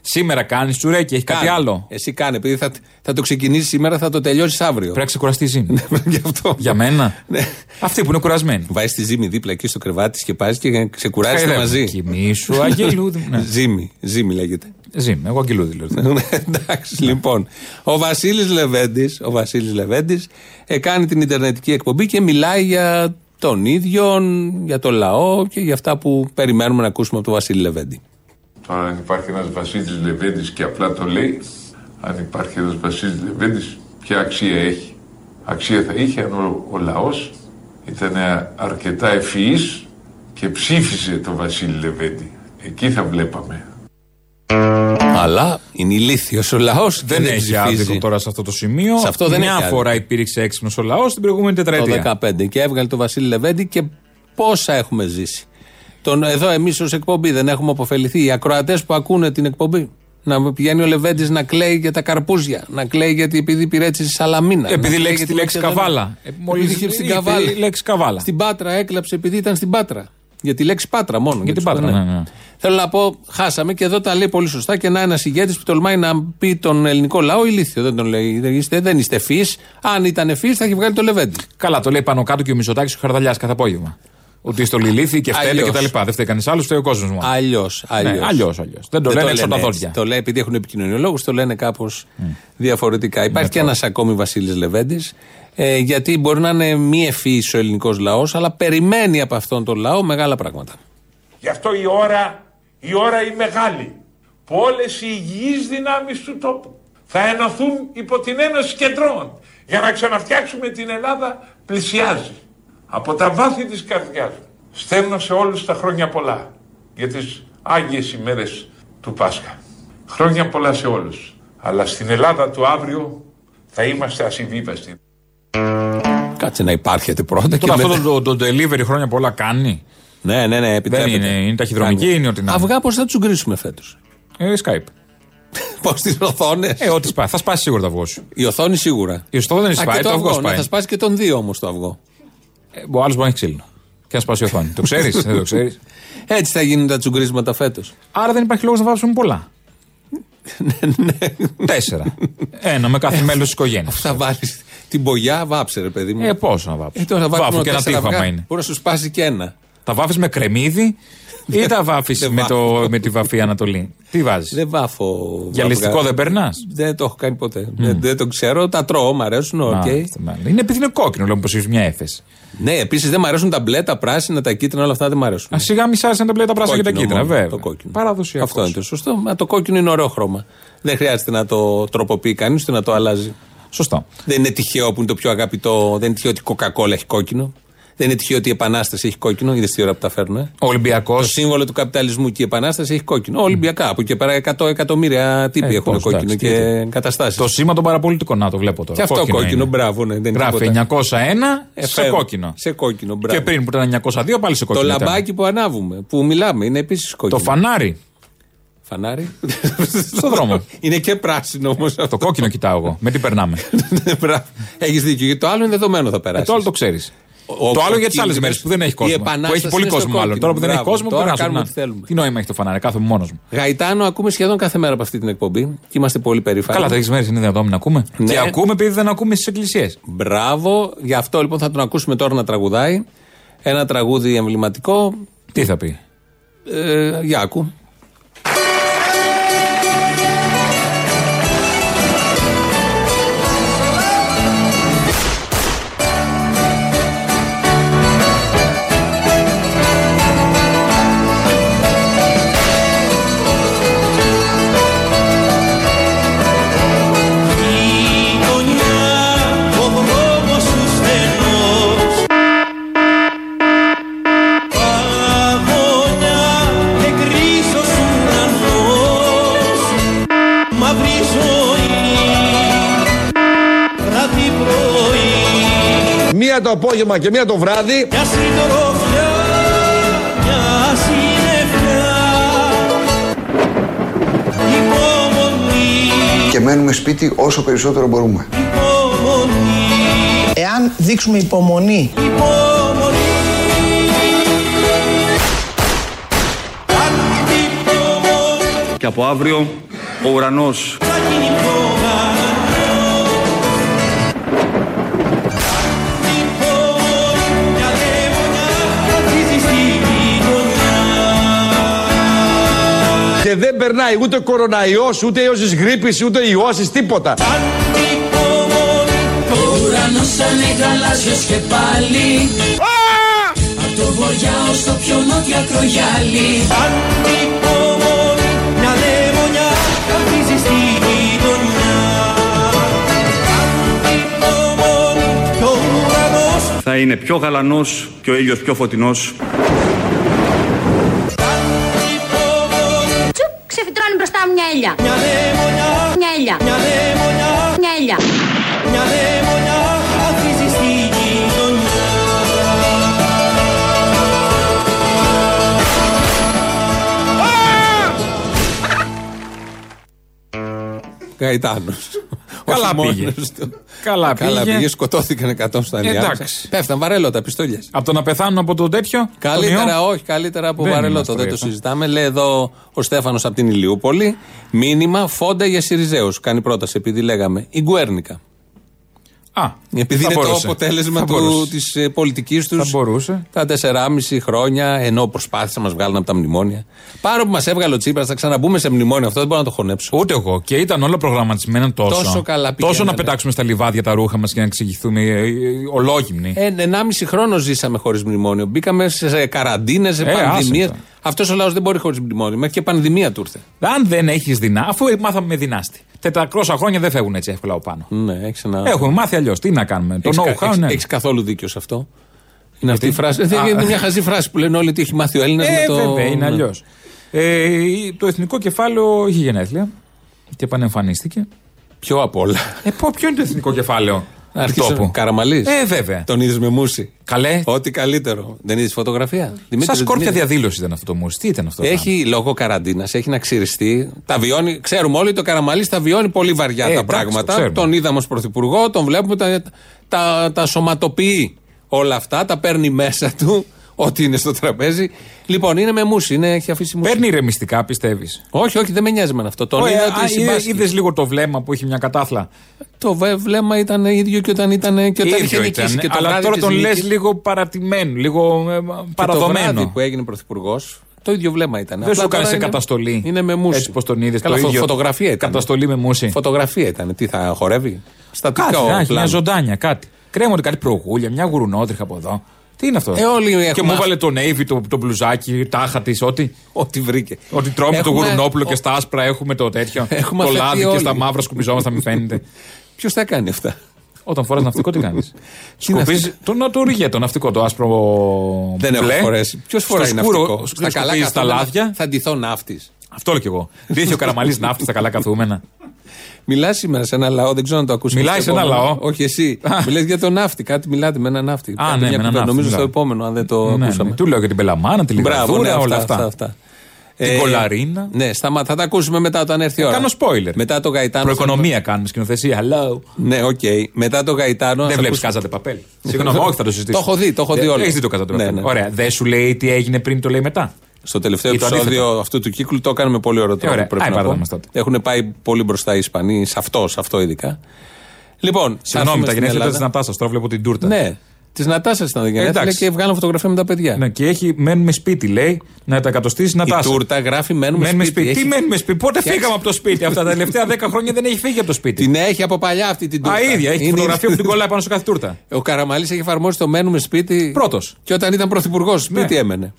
Σήμερα κάνεις τσουρέκι, έχει κάτι Κάνε. άλλο. Εσύ κάνε, επειδή θα, θα το ξεκινήσεις σήμερα, θα το τελειώσεις αύριο. Πρέπει να ξεκουραστεί η ζύμη. Γι' αυτό. Για μένα. Ναι. Αυτοί που είναι κουρασμένοι. Βάζεις τη ζύμη δίπλα εκεί στο κρεβάτι τη και πας και ξεκουράζεστε μαζί. Κοιμήσου, αγγελούδι. Ναι. Ζύμη, ζύμη λέγεται. Ζύμη, εγώ αγγελούδι λέω. Ναι, Εντάξει, λοιπόν. Ο Βασίλης Λεβέντης ο Βασίλης Λεβέντης, ε, κάνει την Ιντερνετική εκπομπή και μιλάει για τον ίδιο, για το λαό και για αυτά που περιμένουμε να ακούσουμε από τον Βασίλη Λεβέντη. Τώρα αν υπάρχει ένας Βασίλης Λεβέντης και απλά το λέει, αν υπάρχει ένας Βασίλης Λεβέντης, ποια αξία έχει; Αξία θα είχε αν ο, ο λαός ήταν αρκετά ευφυής και ψήφισε τον Βασίλη Λεβέντη. Εκεί θα βλέπαμε. Αλλά είναι ηλίθιος ο λαός. Δεν έχει άδικο τώρα σε αυτό το σημείο. Σε αυτό δεν Μια έχει φορά άδικο. υπήρξε έξυπνος ο λαός την προηγούμενη τετραετία. Το 15 και έβγαλε τον Βασίλη Λεβέντη και πόσα έχουμε ζήσει. Τον, εδώ εμείς ως εκπομπή δεν έχουμε αποφεληθεί. Οι ακροατές που ακούνε την εκπομπή. Να πηγαίνει ο Λεβέντης να κλαίει για τα καρπούζια. Να κλαίει γιατί επειδή υπηρέτησε στη Σαλαμίνα. Επειδή να κλαίει λέξει για τη τη λέξη Μακεδονία. καβάλα. Ε, μόλις Επειδή είχε στην είπε καβάλα. η λέξη καβάλα. Στην Πάτρα έκλαψε επειδή ήταν στην Πάτρα. Για τη λέξη Πάτρα μόνο. Για την τους- Πάτρα, ναι, ναι. Θέλω να πω, χάσαμε και εδώ τα λέει πολύ σωστά και να ένα ηγέτης που τολμάει να πει τον ελληνικό λαό ηλίθιο. Δεν τον λέει. Δεν είστε, δεν είστε ευφύ. Αν ήταν ευφύ, θα έχει βγάλει το λεβέντι. Καλά, το λέει πάνω κάτω και ο Μισωτάκη και ο Χαρδαλιάς κάθε απόγευμα. Ότι στο λιλήθη και φταίνε Αλλιώς. και τα λοιπά. Δεν φταίει κανείς άλλος, φταίει ο κόσμος μου. Αλλιώς. Ναι, αλλιώς, αλλιώς. Δεν το λένε έξω από τα έτσι. δόντια. Το λέει επειδή έχουν επικοινωνιολόγους, το λένε κάπως διαφορετικά. Υπάρχει και ένας ακόμη Βασίλης Λεβέντης. Ε, γιατί μπορεί να είναι μη ευφύ ο ελληνικός λαός, αλλά περιμένει από αυτόν τον λαό μεγάλα πράγματα. Γι' αυτό η ώρα, η ώρα η μεγάλη που όλες οι υγιείς δυνάμεις του τόπου θα ενωθούν υπό την Ένωση Κεντρών για να ξαναφτιάξουμε την Ελλάδα πλησιάζει. Από τα βάθη της καρδιάς μου στέλνω σε όλους τα χρόνια πολλά για τις Άγιες ημέρες του Πάσχα. Χρόνια πολλά σε όλους. Αλλά στην Ελλάδα του αύριο θα είμαστε ασυμβίβαστοι. Κάτσε να υπάρχετε πρώτα και Τώρα αυτό μετά. το, το, το delivery χρόνια πολλά κάνει. Ναι, ναι, ναι, Δεν επιτρέπεται. είναι, είναι ταχυδρομική, Κάνει. είναι ότι να. Αυγά πώς θα τους γκρίσουμε φέτος; Ε, Skype. Πώς τις οθόνες; Ε, ό,τι σπάει. Θα σπάσει σίγουρα το αυγό σου. Η οθόνη σίγουρα. Η οθόνη δεν Α, σπάει, και το αυγό Ναι, σπάει. θα σπάσει και τον δύο όμως το αυγό. Ε, ο άλλος μπορεί να έχει ξύλινο. Και να σπάσει η οθόνη. το ξέρεις, δεν το ξέρεις. Έτσι θα γίνουν τα τσουγκρίσματα φέτος. Άρα δεν υπάρχει λόγος να βάψουμε πολλά. Τέσσερα. Ένα με κάθε μέλος της οικογένειας. Θα βάλει την μπογιά, βάψε ρε παιδί μου. Ε, πόσο να βάψω. Ε, τώρα θα Βάφω βάφουμε και ένα τέσσερα τύχαμα αυγά. είναι. Μπορεί να σου σπάσει και ένα. Τα βάφεις με κρεμμύδι ή τα βάφεις Δεν με, βάφω. το, με τη βαφή Ανατολή; Τι βάζεις; Δεν βάφω. Γυαλιστικό αυγά. δεν περνάς; Δεν το έχω κάνει ποτέ. Δεν, δεν το ξέρω. Τα τρώω, μου αρέσουν. οκ. Είναι επειδή είναι κόκκινο, λέμε πως έχεις μια έφεση. Ναι, επίσης δεν μου αρέσουν τα μπλε, τα πράσινα, τα κίτρινα, όλα αυτά δεν μου αρέσουν. Α σιγά μη σ' άρεσαν τα μπλε, τα πράσινα και τα Κόκκινο κίτρινα, μόνο, βέβαια. Το κόκκινο. Παραδοσιακός. Αυτό είναι το σωστό. Μα το κόκκινο είναι ωραίο χρώμα. Δεν χρειάζεται να το τροποποιεί κανείς ούτε να το αλλάζει. Σωστό. Δεν είναι τυχαίο που είναι το πιο αγαπητό. Δεν είναι τυχαίο ότι η Coca-Cola έχει κόκκινο. Δεν είναι τυχαίο ότι η Επανάσταση έχει κόκκινο. Είδες τι ώρα που τα φέρνουν. Ε; Ο Ολυμπιακός. Το σύμβολο του καπιταλισμού και η Επανάσταση έχει κόκκινο. Ολυμπιακά. Από εκεί και πέρα 100 εκατομμύρια τύποι Ε, έχουν πώς, κόκκινο εντάξει, και τι- εγκαταστάσεις. Το σήμα των παραπολιτικών, να το βλέπω τώρα. Και αυτό κόκκινο, είναι. μπράβο, ναι, δεν είναι Γράφει τίποτα. 901 σε Εφεύγω. κόκκινο. Σε κόκκινο, μπράβο. Και πριν που ήταν 902 πάλι σε Το κόκκινο. ήταν. λαμπάκι που ανάβουμε, που μιλάμε, είναι επίσης κόκκινο. Το φανάρι. Φανάρι. Στο δρόμο. Είναι και πράσινο όμως αυτό. Το κόκκινο κοιτάω εγώ. Με τι περνάμε. Έχεις δίκιο. Γιατί το άλλο είναι δεδομένο θα περάσεις. Ε, το άλλο το ξέρεις. Το άλλο για τις άλλες μέρες που δεν έχει κόσμο. Που έχει πολύ κόσμο μάλλον. Τώρα που δεν έχει κόσμο, τώρα περάσουν. κάνουμε Να. ό,τι θέλουμε. Τι νόημα έχει το φανάρι, κάθομαι μόνος μου. Γαϊτάνο ακούμε σχεδόν κάθε μέρα από αυτή την εκπομπή και είμαστε πολύ περήφανοι. Καλά, τέτοιε μέρες είναι δυνατόν να ακούμε. Ναι. Και ακούμε επειδή δεν ακούμε στις εκκλησίες. Μπράβο. Γι' αυτό λοιπόν θα τον ακούσουμε τώρα να τραγουδάει. Ένα τραγούδι εμβληματικό. Τι θα πει; Ε, για άκου. Μία το απόγευμα και μία το βράδυ. Μια συντροφιά, μια συννεφιά Υπομονή, Και μένουμε σπίτι όσο περισσότερο μπορούμε. υπομονή. Εάν δείξουμε υπομονή. Και από αύριο ο ουρανός Και δεν περνάει ούτε κοροναϊός, ούτε ιός της γρήπης, ούτε ιώσεις, τίποτα. Ο ουρανός θα είναι γαλάζιος και πάλι. Απ' το βορειά ως το πιο νότιο ακρογιάλι Αντιπομονή, μια λεμονιά καθίζει στη γειτονιά. Αντιπομονή, κι ο ουρανός. Θα είναι πιο γαλανός και ο ήλιος πιο φωτεινός μπροστά μου μια ελιά. Μια λεμονιά, Μια ελιά. μια λεμονιά Μια ελιά. Μια λεμονιά καθίζει στη γειτονιά Γαϊτάνο. Καλά Όχι πήγε. μόνος του. Καλά Καλά πήγε. πήγε, σκοτώθηκαν 100 στα Αλιάμψα. Εντάξει. Πέφταν βαρέλωτα, πιστόλια. Από το να πεθάνουν από το τέτοιο. τον Καλύτερα, ιό. όχι, καλύτερα από Δεν βαρελότο. είμαστε Δεν το αυτό. συζητάμε. Λέει εδώ ο Στέφανος από την Ηλιούπολη. Μήνυμα φόντα για Σιριζέους. Κάνει πρόταση, επειδή λέγαμε. Η Γκουέρνικα. Α, Επειδή θα είναι μπορούσε. το αποτέλεσμα Θα μπορούσε. της πολιτικής τους Θα μπορούσε. τα 4,5 χρόνια, ενώ προσπάθησαν να μας βγάλουν από τα μνημόνια. Πάρα που μας έβγαλε ο Τσίπρας, θα ξαναμπούμε σε μνημόνιο. Αυτό δεν μπορώ να το χωνέψω. Ούτε εγώ. Και ήταν όλο προγραμματισμένο τόσο. Τόσο καλά Τόσο πηγαίνανε. να πετάξουμε στα λιβάδια τα ρούχα μας και να εξηγηθούμε ε, ε, ολόγυμνοι. Ε, 1,5 χρόνο ζήσαμε χωρίς μνημόνιο. Μπήκαμε σε καραντίνες, σε Ε, πανδημίες. άσε το. Αυτός ο λαός δεν μπορεί χωρίς μνημόνιο. Μέχρι και πανδημία του ήρθε. Αν δεν έχεις δεινά, αφού μάθαμε με δυνάστη. 400 χρόνια δεν φεύγουν έτσι εύκολα από πάνω. Ναι, έχεις ένα... Έχουμε μάθει αλλιώς. Τι να κάνουμε. Το Έχεις, know-how, ναι. έχεις καθόλου δίκιο σε αυτό. Είναι αυτή η Γιατί; φράση. Α. Είναι μια χαζή φράση που λένε όλοι ότι έχει μάθει ο Έλληνας Ε, με το. βέβαια, είναι ναι. αλλιώς. Ε, το εθνικό κεφάλαιο είχε γενέθλια και επανεμφανίστηκε. Ποιο απ' όλα. Ε, πω, ποιο είναι το εθνικό κεφάλαιο; Να του αρχίσω. Τόπου. Καραμαλής. Ε, βέβαια. Τον είδες με μουσι. Καλέ. Ό,τι καλύτερο. Δεν είδες φωτογραφία. Σαν Δημήτρη, σκόρπια δεν είδες. διαδήλωση ήταν αυτό το μουσ. Τι ήταν αυτό. το Έχει λόγω καραντίνας, έχει να ξυριστεί. Τα βιώνει, ξέρουμε όλοι, το Καραμαλής τα βιώνει πολύ βαριά Ε, τα εντάξει, το πράγματα. ξέρουμε. Τον είδαμε ως πρωθυπουργό, τον βλέπουμε, τα, τα, τα σωματοποιεί όλα αυτά, τα παίρνει μέσα του, ό,τι είναι στο τραπέζι. Λοιπόν, είναι με μουσι, είναι, έχει αφήσει μουσι. Παίρνει ηρεμιστικά, πιστεύεις; Όχι, όχι, δεν με νοιάζει με αυτό. Τον είδα ότι συμπάσχει. Είδες λίγο το βλέμμα που είχε μια κατάθλα; Το βε- βλέμμα ήταν ίδιο και όταν ήταν και όταν είχε ίδιο νικήσει. ήταν. Και το αλλά βράδυ τώρα της τον λες νίκης λίγο παρατημένο, λίγο ε, και Το βράδυ παραδομένο. που έγινε πρωθυπουργός, το ίδιο βλέμμα ήταν. Δεν Απλά σου κάνει τώρα σε είναι- καταστολή. Είναι με μουσι. Έτσι πώ τον είδες. Καλά, το φω- ίδιο. Φωτογραφία ήταν. Καταστολή με μουσι. Φωτογραφία ήταν. Τι θα χορεύει; Στατικό Κάτι, να έχει μια πλάνο. ζωντάνια, κάτι. Κρέμονται κάτι προγούλια, μια γουρουνότριχα από εδώ. Τι είναι αυτό; Ε, όλοι και έχουμε μου αυ- έβαλε το Navy, το, το μπλουζάκι, τάχα της, ό,τι. Ό,τι βρήκε. Ότι τρώμε το Έχουμε- γουρουνόπουλο και ο- στα άσπρα έχουμε το τέτοιο. Έχουμε το αφαιθεί λάδι και όλοι. στα μαύρα σκουπιζόμαστε, μην φαίνεται. Ποιος θα κάνει αυτά; Όταν φοράς ναυτικό, τι κάνεις; είναι Σκουπίζει το, να το ρίγε το ναυτικό, το άσπρο. Δεν έχω μπλε. φορέσει. Ποιος φοράει Στο σκούρο, ναυτικό; Στα καλά τα καθούμενα λάδια. Θα ντυθώ ναύτης. Αυτό λέω κι εγώ. Δεν είχε ο Καραμαλής ναύτη στα καλά καθούμενα. Μιλάς σήμερα σε ένα λαό, δεν ξέρω αν το ακούσει. Μιλάει σε ένα λαό. Όχι εσύ. Μιλάς για τον ναύτη. Κάτι μιλάτε με έναν ναύτη. Α, Κάντε ναι, μια με έναν κουβέντα. ναύτη Νομίζω μιλάω. στο επόμενο, αν δεν το Ναι, ακούσαμε. ναι. Του λέω για την Πελαμάνα, τη Μπράβο, ναι, Λιγαδούρα, όλα αυτά, αυτά. αυτά, αυτά. Την Ε, κολαρίνα. Ναι, σταμά, θα τα ακούσουμε μετά όταν έρθει η ώρα. Κάνω spoiler. Μετά το Γαϊτάνο. Προοικονομία κάνουμε σκηνοθεσία. Hello. Ναι, οκ. Μετά το Γαϊτάνο. Δεν θα βλέπεις ακούσουμε- κάζατε παπέλ. Συγγνώμη, όχι, θα το συζητήσω. Το έχω δει, το έχω δει όλο. Έχεις δει το κάζατε Ναι, παπέλ. ναι. Ωραία. Δεν σου λέει τι έγινε πριν, το λέει μετά. Στο τελευταίο Ή το επεισόδιο αντίθετο. αυτού του κύκλου το έκανε με πολύ ωραίο τρόπο. ωραία. Πρέπει Άι, να πάρε πω. μας τότε. Έχουν πάει πολύ μπροστά οι Ισπανοί, σε αυτός, σε αυτό ειδικά. Λοιπόν, θα Συγγνώμη, έρθουμε τα στην γενέθλια Ελλάδα. της Νατάσας. Τώρα βλέπω την τούρτα. Ναι, της Νατάσας ήταν τα γενέθλια εντάξει. και βγάλαν φωτογραφία με τα παιδιά. Ναι, και έχει μένουμε σπίτι, λέει, να τα εκατοστήσει να Η τούρτα γράφει μένουμε, Μένουμε σπίτι. σπίτι. Τι Έχει- μένουμε σπίτι. Πότε Φτιάξει- φύγαμε από το σπίτι; Αυτά τα τελευταία 10 χρόνια δεν έχει φύγει από το σπίτι. Την έχει από παλιά αυτή την τούρτα. Α, ίδια. Έχει Είναι- φωτογραφία που την κολλάει πάνω σε κάθε τούρτα. Ο Καραμαλής έχει εφαρμόσει το μένουμε σπίτι. Πρώτος. Και όταν ήταν πρωθυπουργός, σπίτι Ναι. έμενε.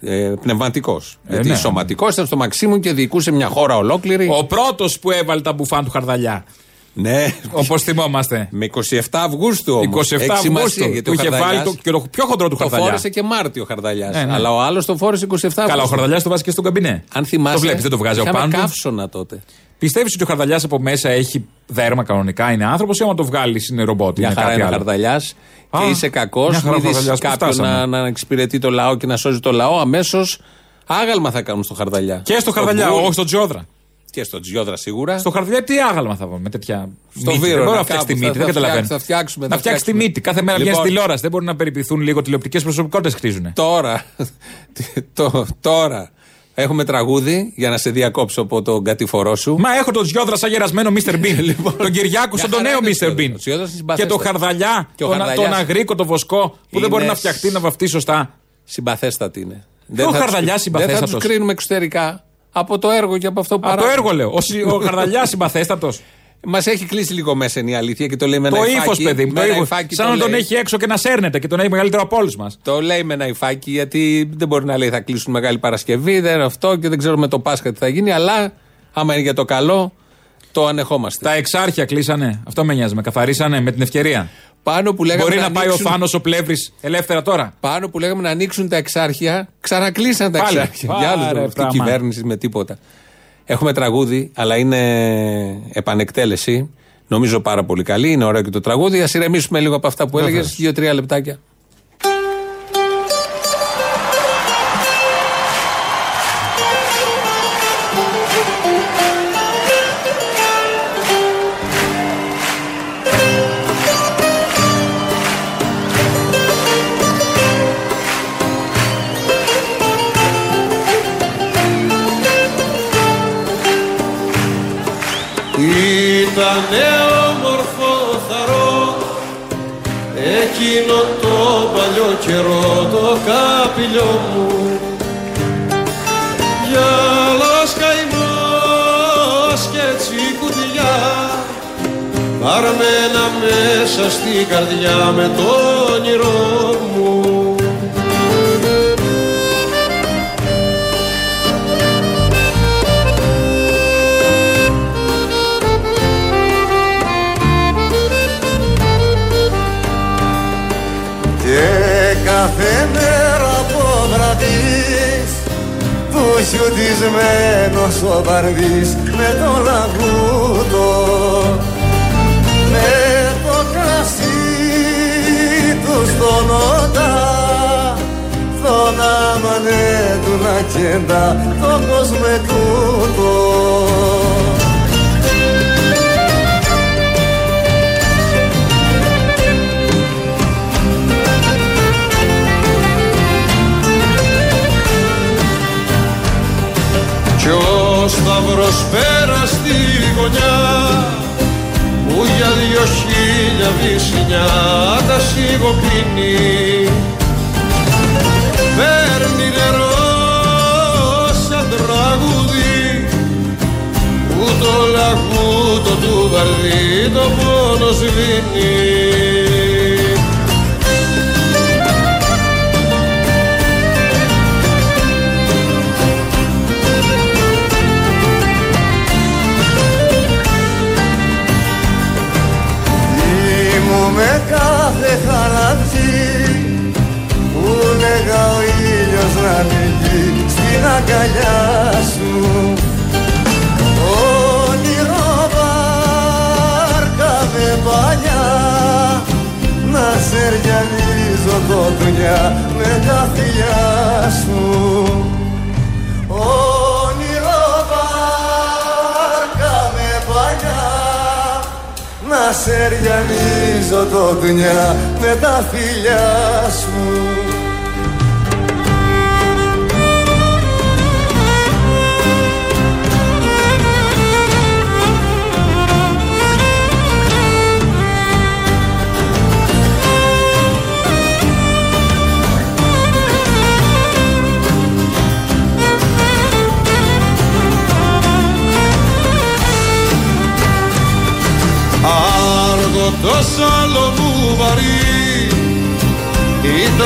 Ε, Πνευματικός. Γιατί ναι. σωματικός ήταν στο Μαξίμου και διοικούσε μια χώρα ολόκληρη. Ο πρώτος που έβαλε τα μπουφάν του χαρδαλιά. Ναι. Όπως θυμόμαστε. Με 27 Αυγούστου όμως. 27 Αυγούστου. Του είχε βάλει το, και το πιο χοντρό του Το χαρδαλιά. φόρεσε και Μάρτιο ο Χαρδαλιάς. Ναι, ναι. Αλλά ο άλλος το φόρεσε 27 Αυγούστου. Καλά, ο χαρδαλιάς το βάζει και στον καμπινέ. Αν θυμάσαι. Το βλέπεις, δεν το βγάζει από είχαμε πάνω. του. καύσωνα τότε. Πιστεύεις ότι ο χαρδαλιάς από μέσα έχει δέρμα κανονικά, είναι άνθρωπος ή άμα το βγάλεις είναι ρομπότ. Μια είναι χαρά κάτι είναι ο άλλο; Χαρδαλιάς. Α, Και είσαι κακός. μια χαρά ο Μην δεις Χαρδαλιάς, πού κάποιον φτάσαμε. να, να εξυπηρετεί το λαό και να σώζει το λαό. Αμέσως άγαλμα θα κάνουν στο Χαρδαλιά. Και στο χαρδαλιά, Μπούλ. όχι στον Τζιόδρα. Και στο Τζιόδρα σίγουρα. Στο χαρδαλιά τι άγαλμα θα βάλουμε με τέτοια. Στο μύτη. Βύρωνα, Δεν μπορεί να κάπου φτιάξει τη θα- μύτη, θα δεν καταλαβαίνω. φτιάξουμε, θα φτιάξουμε, Να θα φτιάξει τη φτιάξουμε. μύτη. Κάθε μέρα βγαίνει Λοιπόν. στη τηλεόραση. Δεν μπορεί να περιποιηθούν λίγο τηλεοπτικές προσωπικότητες χτίζουν. Τώρα, το, τώρα έχουμε τραγούδι για να σε διακόψω από τον κατηφορό σου. Μα έχω τον Τζιόδρα σαν γερασμένο Mr. Bean. τον Κυριάκο σαν τον χαρά νέο είναι Mr. ο Bean. Τζιόδρας. Ο Τζιόδρας είναι Και συμπαθέστατος. το χαρδαλιά, Και ο τον, Χαρδαλιάς τον αγρίκο, το βοσκό που δεν μπορεί είναι να φτιαχτεί να βαφτεί σωστά. Συμπαθέστατη είναι. Ποιο θα τους- Χαρδαλιάς Δεν θα συμπαθέστατος; τους κρίνουμε εξωτερικά. Από το έργο και από αυτό που Από το έργο λέω. Ο, συ- ο χαρδαλιάς συμπαθέστατος. Μας έχει κλείσει λίγο μέσα είναι η αλήθεια και το λέει με ένα Το υφάκι. ύφος, παιδί μου. με Το ένα ύφος. υφάκι Σαν το να τον λέει. έχει έξω και να σέρνεται και τον έχει μεγαλύτερο από όλους μας. Το λέει με ένα υφάκι γιατί δεν μπορεί να λέει θα κλείσουν Μεγάλη Παρασκευή, δεν είναι αυτό και δεν ξέρουμε το Πάσχα τι θα γίνει. Αλλά άμα είναι για το καλό, το ανεχόμαστε. Τα εξάρχεια κλείσανε. Αυτό με νοιάζει. Με καθαρίσανε με την ευκαιρία. Πάνω που λέγαμε Μπορεί να, να πάει ο ανοίξουν- Θάνος ο Πλεύρης ελεύθερα τώρα. Πάνω που λέγαμε να ανοίξουν τα εξάρχεια, ξανακλείσαν τα Πάλι. εξάρχεια. Πάρε Για άλλους λόγους. Αυτή η πράγμα. κυβέρνηση με τίποτα. Έχουμε τραγούδι, αλλά είναι επανεκτέλεση. Νομίζω πάρα πολύ καλή. Είναι ωραίο και το τραγούδι. Α ηρεμήσουμε λίγο από αυτά που έλεγες. Βεβαίως. Δύο-τρία λεπτάκια. Νέο μορφό θαρώ. Εκείνο το παλιό καιρό το καπηλιό μου. Γυαλός καημός και τσικουδιά παρμένα μέσα στη καρδιά με το όνειρό που χιουτισμένος ο βαρδής με το λαγούτο με το κρασί του στον όντα στον άμανε του να κέντα το κόσμο τούτο ο Σταυρός πέρας στη γωνιά που για δυο χίλια βυσσινιά τα σιγοπίνει παίρνει νερό σαν τραγούδι που το λαγούτο του βαρδί το πόνο σβήνει ανήκει στην αγκαλιά σου. Όνειρο βάρκα με παλιά να σε ριανίζω το δουλειά με τα φιλιά σου. Όνειρο βάρκα με παλιά να σε ριανίζω το δουλειά με τα φιλιά σου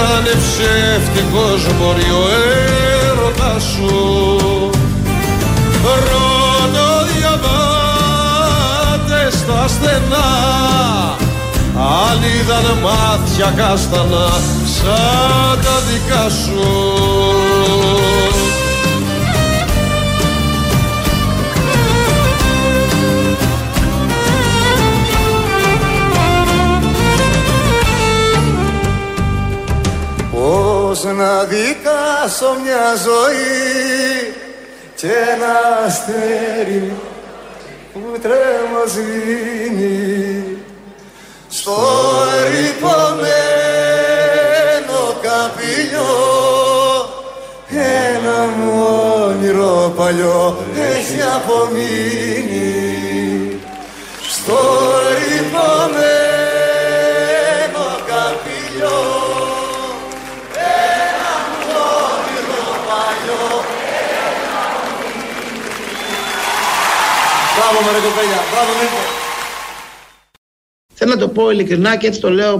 ήταν ψεύτικος μπορεί ο έρωτας σου. Ρωτώ διαβάτες στα στενά αν είδαν μάτια κάστανα σαν τα δικά σου να δικάσω μια ζωή και ένα αστέρι που τρέμο σβήνει στο ρηπωμένο καπηλιό. Ένα μου όνειρο παλιό έχει απομείνει. Στο ρηπωμένο κοπέλια, μπράβο Νίκο. Θέλω να το πω ειλικρινά και έτσι το λέω.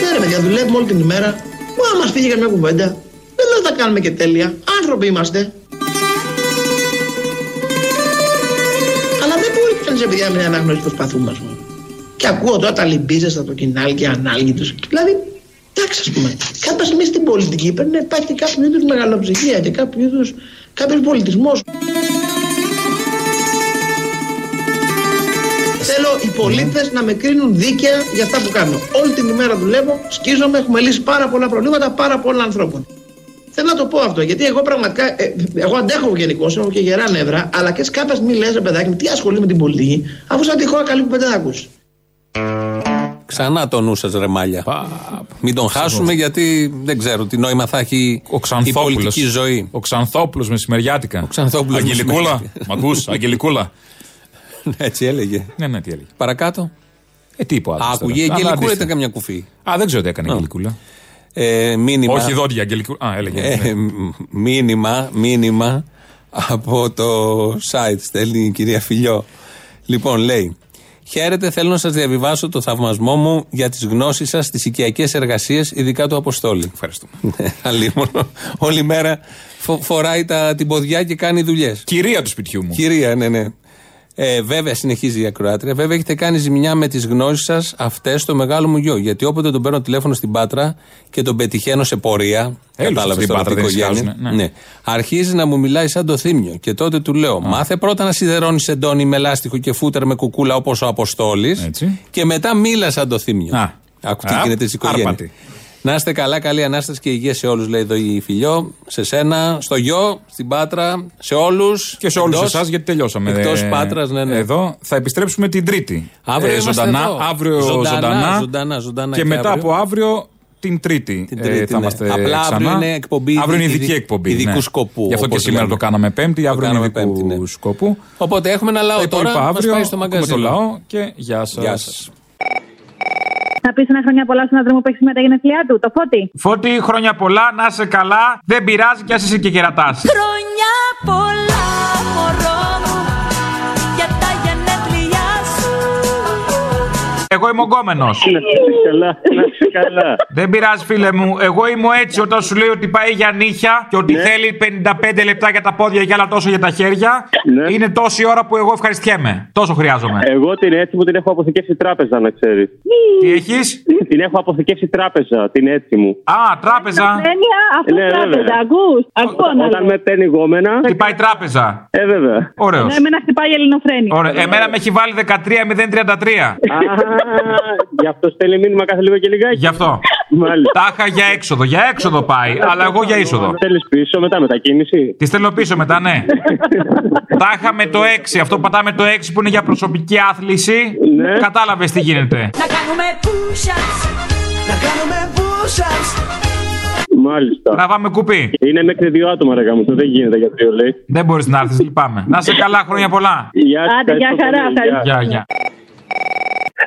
Ναι ρε παιδιά, δουλεύουμε όλη την ημέρα. Μα μας φύγει καμιά κουβέντα. Δεν λέω να τα κάνουμε και τέλεια. Άνθρωποι είμαστε. Αλλά δεν μπορεί κανείς ρε παιδιά να μην αναγνωρίσει το σπαθούμε ας πούμε. Και ακούω τώρα τα λυμπίζες από το κοινάλι και ανάλγητος. Δηλαδή, εντάξει ας πούμε. Κάποια στιγμή στην πολιτική πρέπει να υπάρχει και κάποιος είδους μεγαλοψυχία και κάποιος είδους, κάποιος πολιτισμός. Θέλω οι πολίτες να με κρίνουν δίκαια για αυτά που κάνω. Όλη την ημέρα δουλεύω, σκίζομαι, έχουμε λύσει πάρα πολλά προβλήματα πάρα πολλών ανθρώπων. Θέλω να το πω αυτό, γιατί εγώ πραγματικά. ε, εγώ αντέχω γενικώ, έχω και γερά νεύρα, αλλά και σε κάποια στιγμή λε, παιδάκι μου, τι ασχολεί με την πολιτική, αφού σαν τη χώρα καλή που δεν ακούσει. Ξανά το νου σα, ρεμάλια. Μην τον χάσουμε γιατί δεν ξέρω τι νόημα θα έχει Ο η Ξανθόπουλος. πολιτική ζωή. Ο Ξανθόπουλος μεσημεριάτικα. Ο Ξανθόπουλος Αγγελικούλα. μεσημεριάτικα. Μ' ακούς, Αγγελικούλα. Έτσι έλεγε. Ναι, ναι, τι έλεγε. Παρακάτω. Ε, τι είπε ο Α, άντρας Ακούγε η τώρα. Αλλά Αγγελικούλα αντίστοιχα. ήταν καμιά κουφή. Α, δεν ξέρω τι έκανε η Αγγελικούλα. Ε, μήνυμα. Όχι δόντια, Αγγελικούλα. Α, έλεγε. Ε, ναι. μ- μήνυμα, μήνυμα από το site στέλνει η κυρία Φιλιό. Λοιπόν, λέει. Χαίρετε, θέλω να σας διαβιβάσω το θαυμασμό μου για τις γνώσεις σας στι οικιακές εργασίες, ειδικά του Αποστόλη. Ευχαριστούμε. Αλίμονο. Όλη μέρα φο- φοράει τα, την ποδιά και κάνει δουλειές. Κυρία του σπιτιού μου. Κυρία, ναι, ναι. Ε, βέβαια, συνεχίζει η ακροάτρια. Βέβαια, έχετε κάνει ζημιά με τις γνώσεις σας αυτές στο μεγάλο μου γιο. Γιατί όποτε τον παίρνω τηλέφωνο στην Πάτρα και τον πετυχαίνω σε πορεία. Έλουσες Κατάλαβε στην τώρα Πάτρα, αυτή η δεν οικογένεια. εισχάζουνε, ναι. Ναι. Αρχίζει να μου μιλάει σαν το θύμιο. Και τότε του λέω: Μάθε πρώτα να σιδερώνεις εντόνι με λάστιχο και φούτερ με κουκούλα όπως ο Αποστόλης. Και μετά μίλα σαν το θύμιο. Α. Ακού τι Α, γίνεται στι οικογένειε. Άρπατη. Να είστε καλά, καλή ανάσταση και υγεία σε όλους, λέει εδώ η φιλιό. Σε σένα, στο γιο, στην Πάτρα, σε όλους. Και σε όλους εσάς, γιατί τελειώσαμε. Εκτός Ε, Πάτρας, ναι, ναι. Εδώ θα επιστρέψουμε την Τρίτη. Αύριο Ε, είμαστε ζωντανά, εδώ. αύριο Ζωντανά, ζωντανά, ζωντανά, ζωντανά και, και μετά αύριο. από αύριο την Τρίτη. Την Τρίτη, ε, θα ναι. είμαστε Απλά αύριο ξανά. είναι εκπομπή Αύριο είναι ειδι- ειδική εκπομπή. ειδικού ναι. σκοπού, Γι' αυτό και όπως σήμερα λέμε. το κάναμε Πέμπτη, Το αύριο είναι κάναμε ειδικού Πέμπτη, ναι. σκοπού. Οπότε έχουμε ένα λαό Τα τώρα. υπόλοιπα Μας αύριο πάει στο ακούμε μαγκαζί. το λαό και γεια σας. Γεια σας. Να πεις ένα χρόνια πολλά στον άντρα μου που έχεις σήμερα τα γενέθλιά του, το φώτι. Φώτη, χρόνια πολλά, να είσαι καλά. Δεν πειράζει κι α είσαι και κερατάς. Χρόνια πολλά Εγώ είμαι ογκόμενο. καλά, να είσαι καλά. Δεν πειράζει, φίλε μου. Εγώ είμαι έτσι όταν σου λέει ότι πάει για νύχια και ότι Ναι. θέλει 55 λεπτά για τα πόδια και άλλα τόσο για τα χέρια. Ναι. Είναι τόση ώρα που εγώ ευχαριστιέμαι. Τόσο χρειάζομαι. Εγώ την έτσι μου την έχω αποθηκεύσει τράπεζα, να ξέρεις. Τι έχεις; Την έχω αποθηκεύσει τράπεζα, την έτσι μου. Α, τράπεζα. Έννοια, αυτό Ναι, τράπεζα, βέβαια. ακούς. Ακούω να Όταν λέω. με παίρνει γόμενα. Χτυπάει τράπεζα. Ε, βέβαια. Ωραίος. Ναι, εμένα χτυπάει η ελληνοφρένη. Ωραία. Εμένα με έχει βάλει 13-033. Α, γι' αυτό στέλνει μήνυμα κάθε λίγο και λιγάκι. Γι' αυτό. Μάλιστα. Τα είχα για έξοδο. Για έξοδο πάει. Αλλά εγώ για είσοδο. Θέλει πίσω μετά μετακίνηση. Τη στέλνω πίσω μετά, ναι. Τα είχα με το 6. Αυτό που πατάμε το 6 που είναι για προσωπική άθληση. Ναι. Κατάλαβες τι γίνεται. Να κάνουμε push-ups Να κάνουμε push-ups Μάλιστα. Τραβάμε κουπί. Είναι μέχρι δύο άτομα, ρε γάμο. Δεν γίνεται για τρία λέει. Δεν μπορείς να έρθεις, λυπάμαι. Να σε καλά, χρόνια πολλά. Γεια σας, Άντε, γεια ευχαριστώ χαρά, πολύ. ευχαριστώ. Γεια, γεια.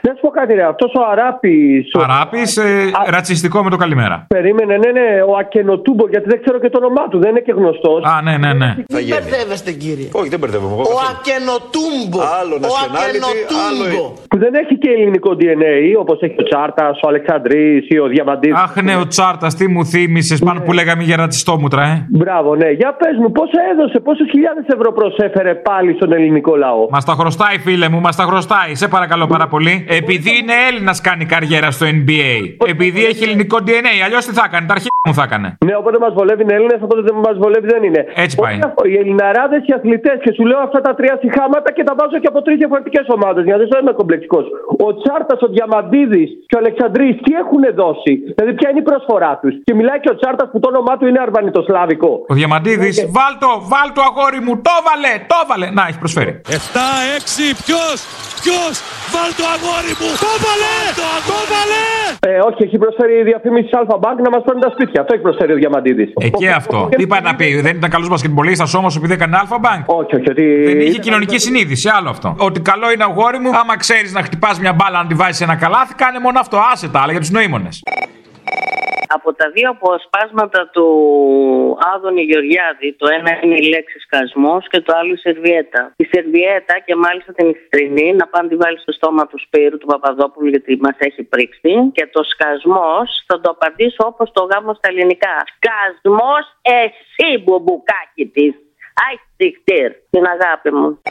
Να σου πω κάτι, ρε. Αυτός ο Αράπης. Αράπης, ε, ρατσιστικό με το καλημέρα. Περίμενε, ναι, ναι, ο Ακενοτούμπο, γιατί δεν ξέρω και το όνομά του, δεν είναι και γνωστός. Α, ναι, ναι, ναι. Μην μπερδεύεστε κύριε Όχι, δεν μπερδεύομαι. Εγώ Ο καθόλου. Ακενοτούμπο Άλλο Ο nationality, άλλο Ακενοτούμπο Που δεν έχει και ελληνικό DNA, όπως έχει ο Τσάρτας, ο Αλεξανδρής ή ο Διαμαντής. Αχ, ναι, ο Τσάρτας, τι μου θύμισες πάνω που λέγαμε για ρατσιστόμουτρα, ε. Μπράβο, ναι. Για πες μου, πόσα έδωσε, πόσες χιλιάδες ευρώ προσέφερε πάλι στον ελληνικό λαό; Μας τα χρωστάει, φίλε μου, μας τα χρωστάει. Σε παρακαλώ πάρα πολύ. Επειδή είναι Έλληνας, κάνει καριέρα στο NBA. Επειδή έχει ελληνικό DNA. Αλλιώς τι θα έκανε, τα αρχαία μου θα έκανε. Ναι, οπότε μας βολεύει είναι Έλληνες, οπότε δεν μας βολεύει δεν είναι. Έτσι πάει. Όλοι αυτό, Οι Ελληναράδες και οι αθλητές, και σου λέω αυτά τα τρία συχάματα και τα βάζω και από τρεις διαφορετικές ομάδες. Γιατί δεν είμαι κομπλεξικός. Ο Τσάρτας, ο Διαμαντίδης και ο Αλεξανδρή, τι έχουν δώσει. Δηλαδή, ποια είναι η προσφορά τους. Και μιλάει και ο Τσάρτας που το όνομά του είναι αρβανιτοσλάβικο. Ο Διαμαντίδης, βάλτο, βάλτο αγόρι μου, το βάλε, το βάλε. Να, έχει προσφέρει. 7-6, ποιος, ποιος, βάλ το αγόρι μου! Το βάλε! Το βάλε! Ε, όχι, έχει προσφέρει η διαφήμιση Αλφα Bank να μας παίρνουν τα σπίτια. Αυτό έχει προσφέρει ο Διαμαντίδης. Ε, και αυτό. Τι πάει να πει, δεν ήταν καλός μπασκετμπολίστας όμως επειδή έκανε Αλφα Bank; Όχι, όχι, ότι. Δεν είχε κοινωνική συνείδηση, άλλο αυτό. Ότι καλό είναι αγόρι μου, άμα ξέρεις να χτυπάς μια μπάλα να τη βάζεις σε ένα καλάθι, κάνε μόνο αυτό. Άσε τα άλλα για τους νοήμονες. Από τα δύο αποσπάσματα του Άδωνη Γεωργιάδη, το ένα είναι η λέξη σκασμός και το άλλο η σερβιέτα. Η σερβιέτα και μάλιστα την ιστρινή να πάνε τη βάλει στο στόμα του Σπύρου του Παπαδόπουλου γιατί μας έχει πρίξει και το σκασμός θα το απαντήσω όπως το γάμο στα ελληνικά. Σκασμός εσύ μπουμπουκάκι της. Άι στιχτήρ, την αγάπη μου.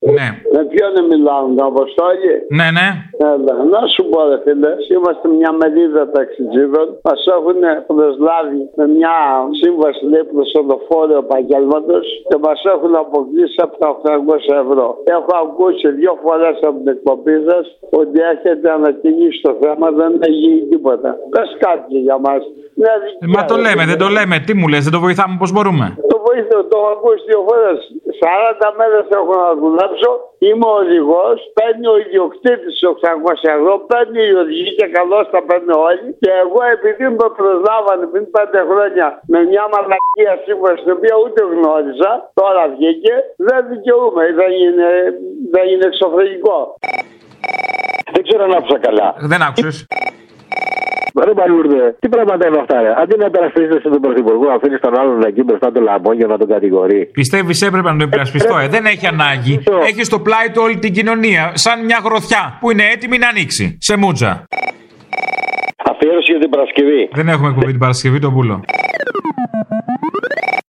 Ναι. Με ποιον μιλάω, τον Αποστόλη; Ναι, ναι. Έλα, να σου πω, ρε φίλε, είμαστε μια μερίδα ταξιτζίδων. Μας έχουν προσλάβει με μια σύμβαση λέει προσοδοφόρο επαγγέλματος και μας έχουν αποκλείσει από τα 800 ευρώ. Έχω ακούσει δύο φορές από την εκπομπή σας ότι έχετε ανακοινήσει το θέμα, δεν έχει γίνει τίποτα. Πες κάτι για μας. Ε, Μα το λέμε, δεν το λέμε. Τι μου λες, δεν το βοηθάμε πώς μπορούμε; Το βοήθω, το έχω ακούσει δύο φορές. 40 μέρες έχω να δουλέψω. Είμαι οδηγός. Παίρνει ο ιδιοκτήτης 600 ευρώ, παίρνει η οδηγή και καλώς τα παίρνουν όλοι. Και εγώ επειδή με προσλάβανε πριν 5 χρόνια με μια μαλακία σύμβαση την οποία ούτε γνώριζα, τώρα βγήκε, δεν δικαιούμαι, δεν είναι, δεν είναι εξωφρενικό. Δεν ξέρω αν άκουσα καλά. Δεν άκουσες. Ρε Μπαλούρδε, τι πράγματα είναι αυτά, ρε. Αντί να υπερασπιστεί στον Πρωθυπουργό, αφήνεις τον άλλον εκεί μπροστά το λαμπόγιο να τον κατηγορεί. Πιστεύεις έπρεπε να το υπερασπιστώ, ε. Δεν έχει ανάγκη. Έχεις στο πλάι του όλη την κοινωνία. Σαν μια γροθιά που είναι έτοιμη να ανοίξει. Σε μούτζα. Αφιέρωση για την Παρασκευή. Δεν έχουμε εκπομπή την Παρασκευή, τον πούλο.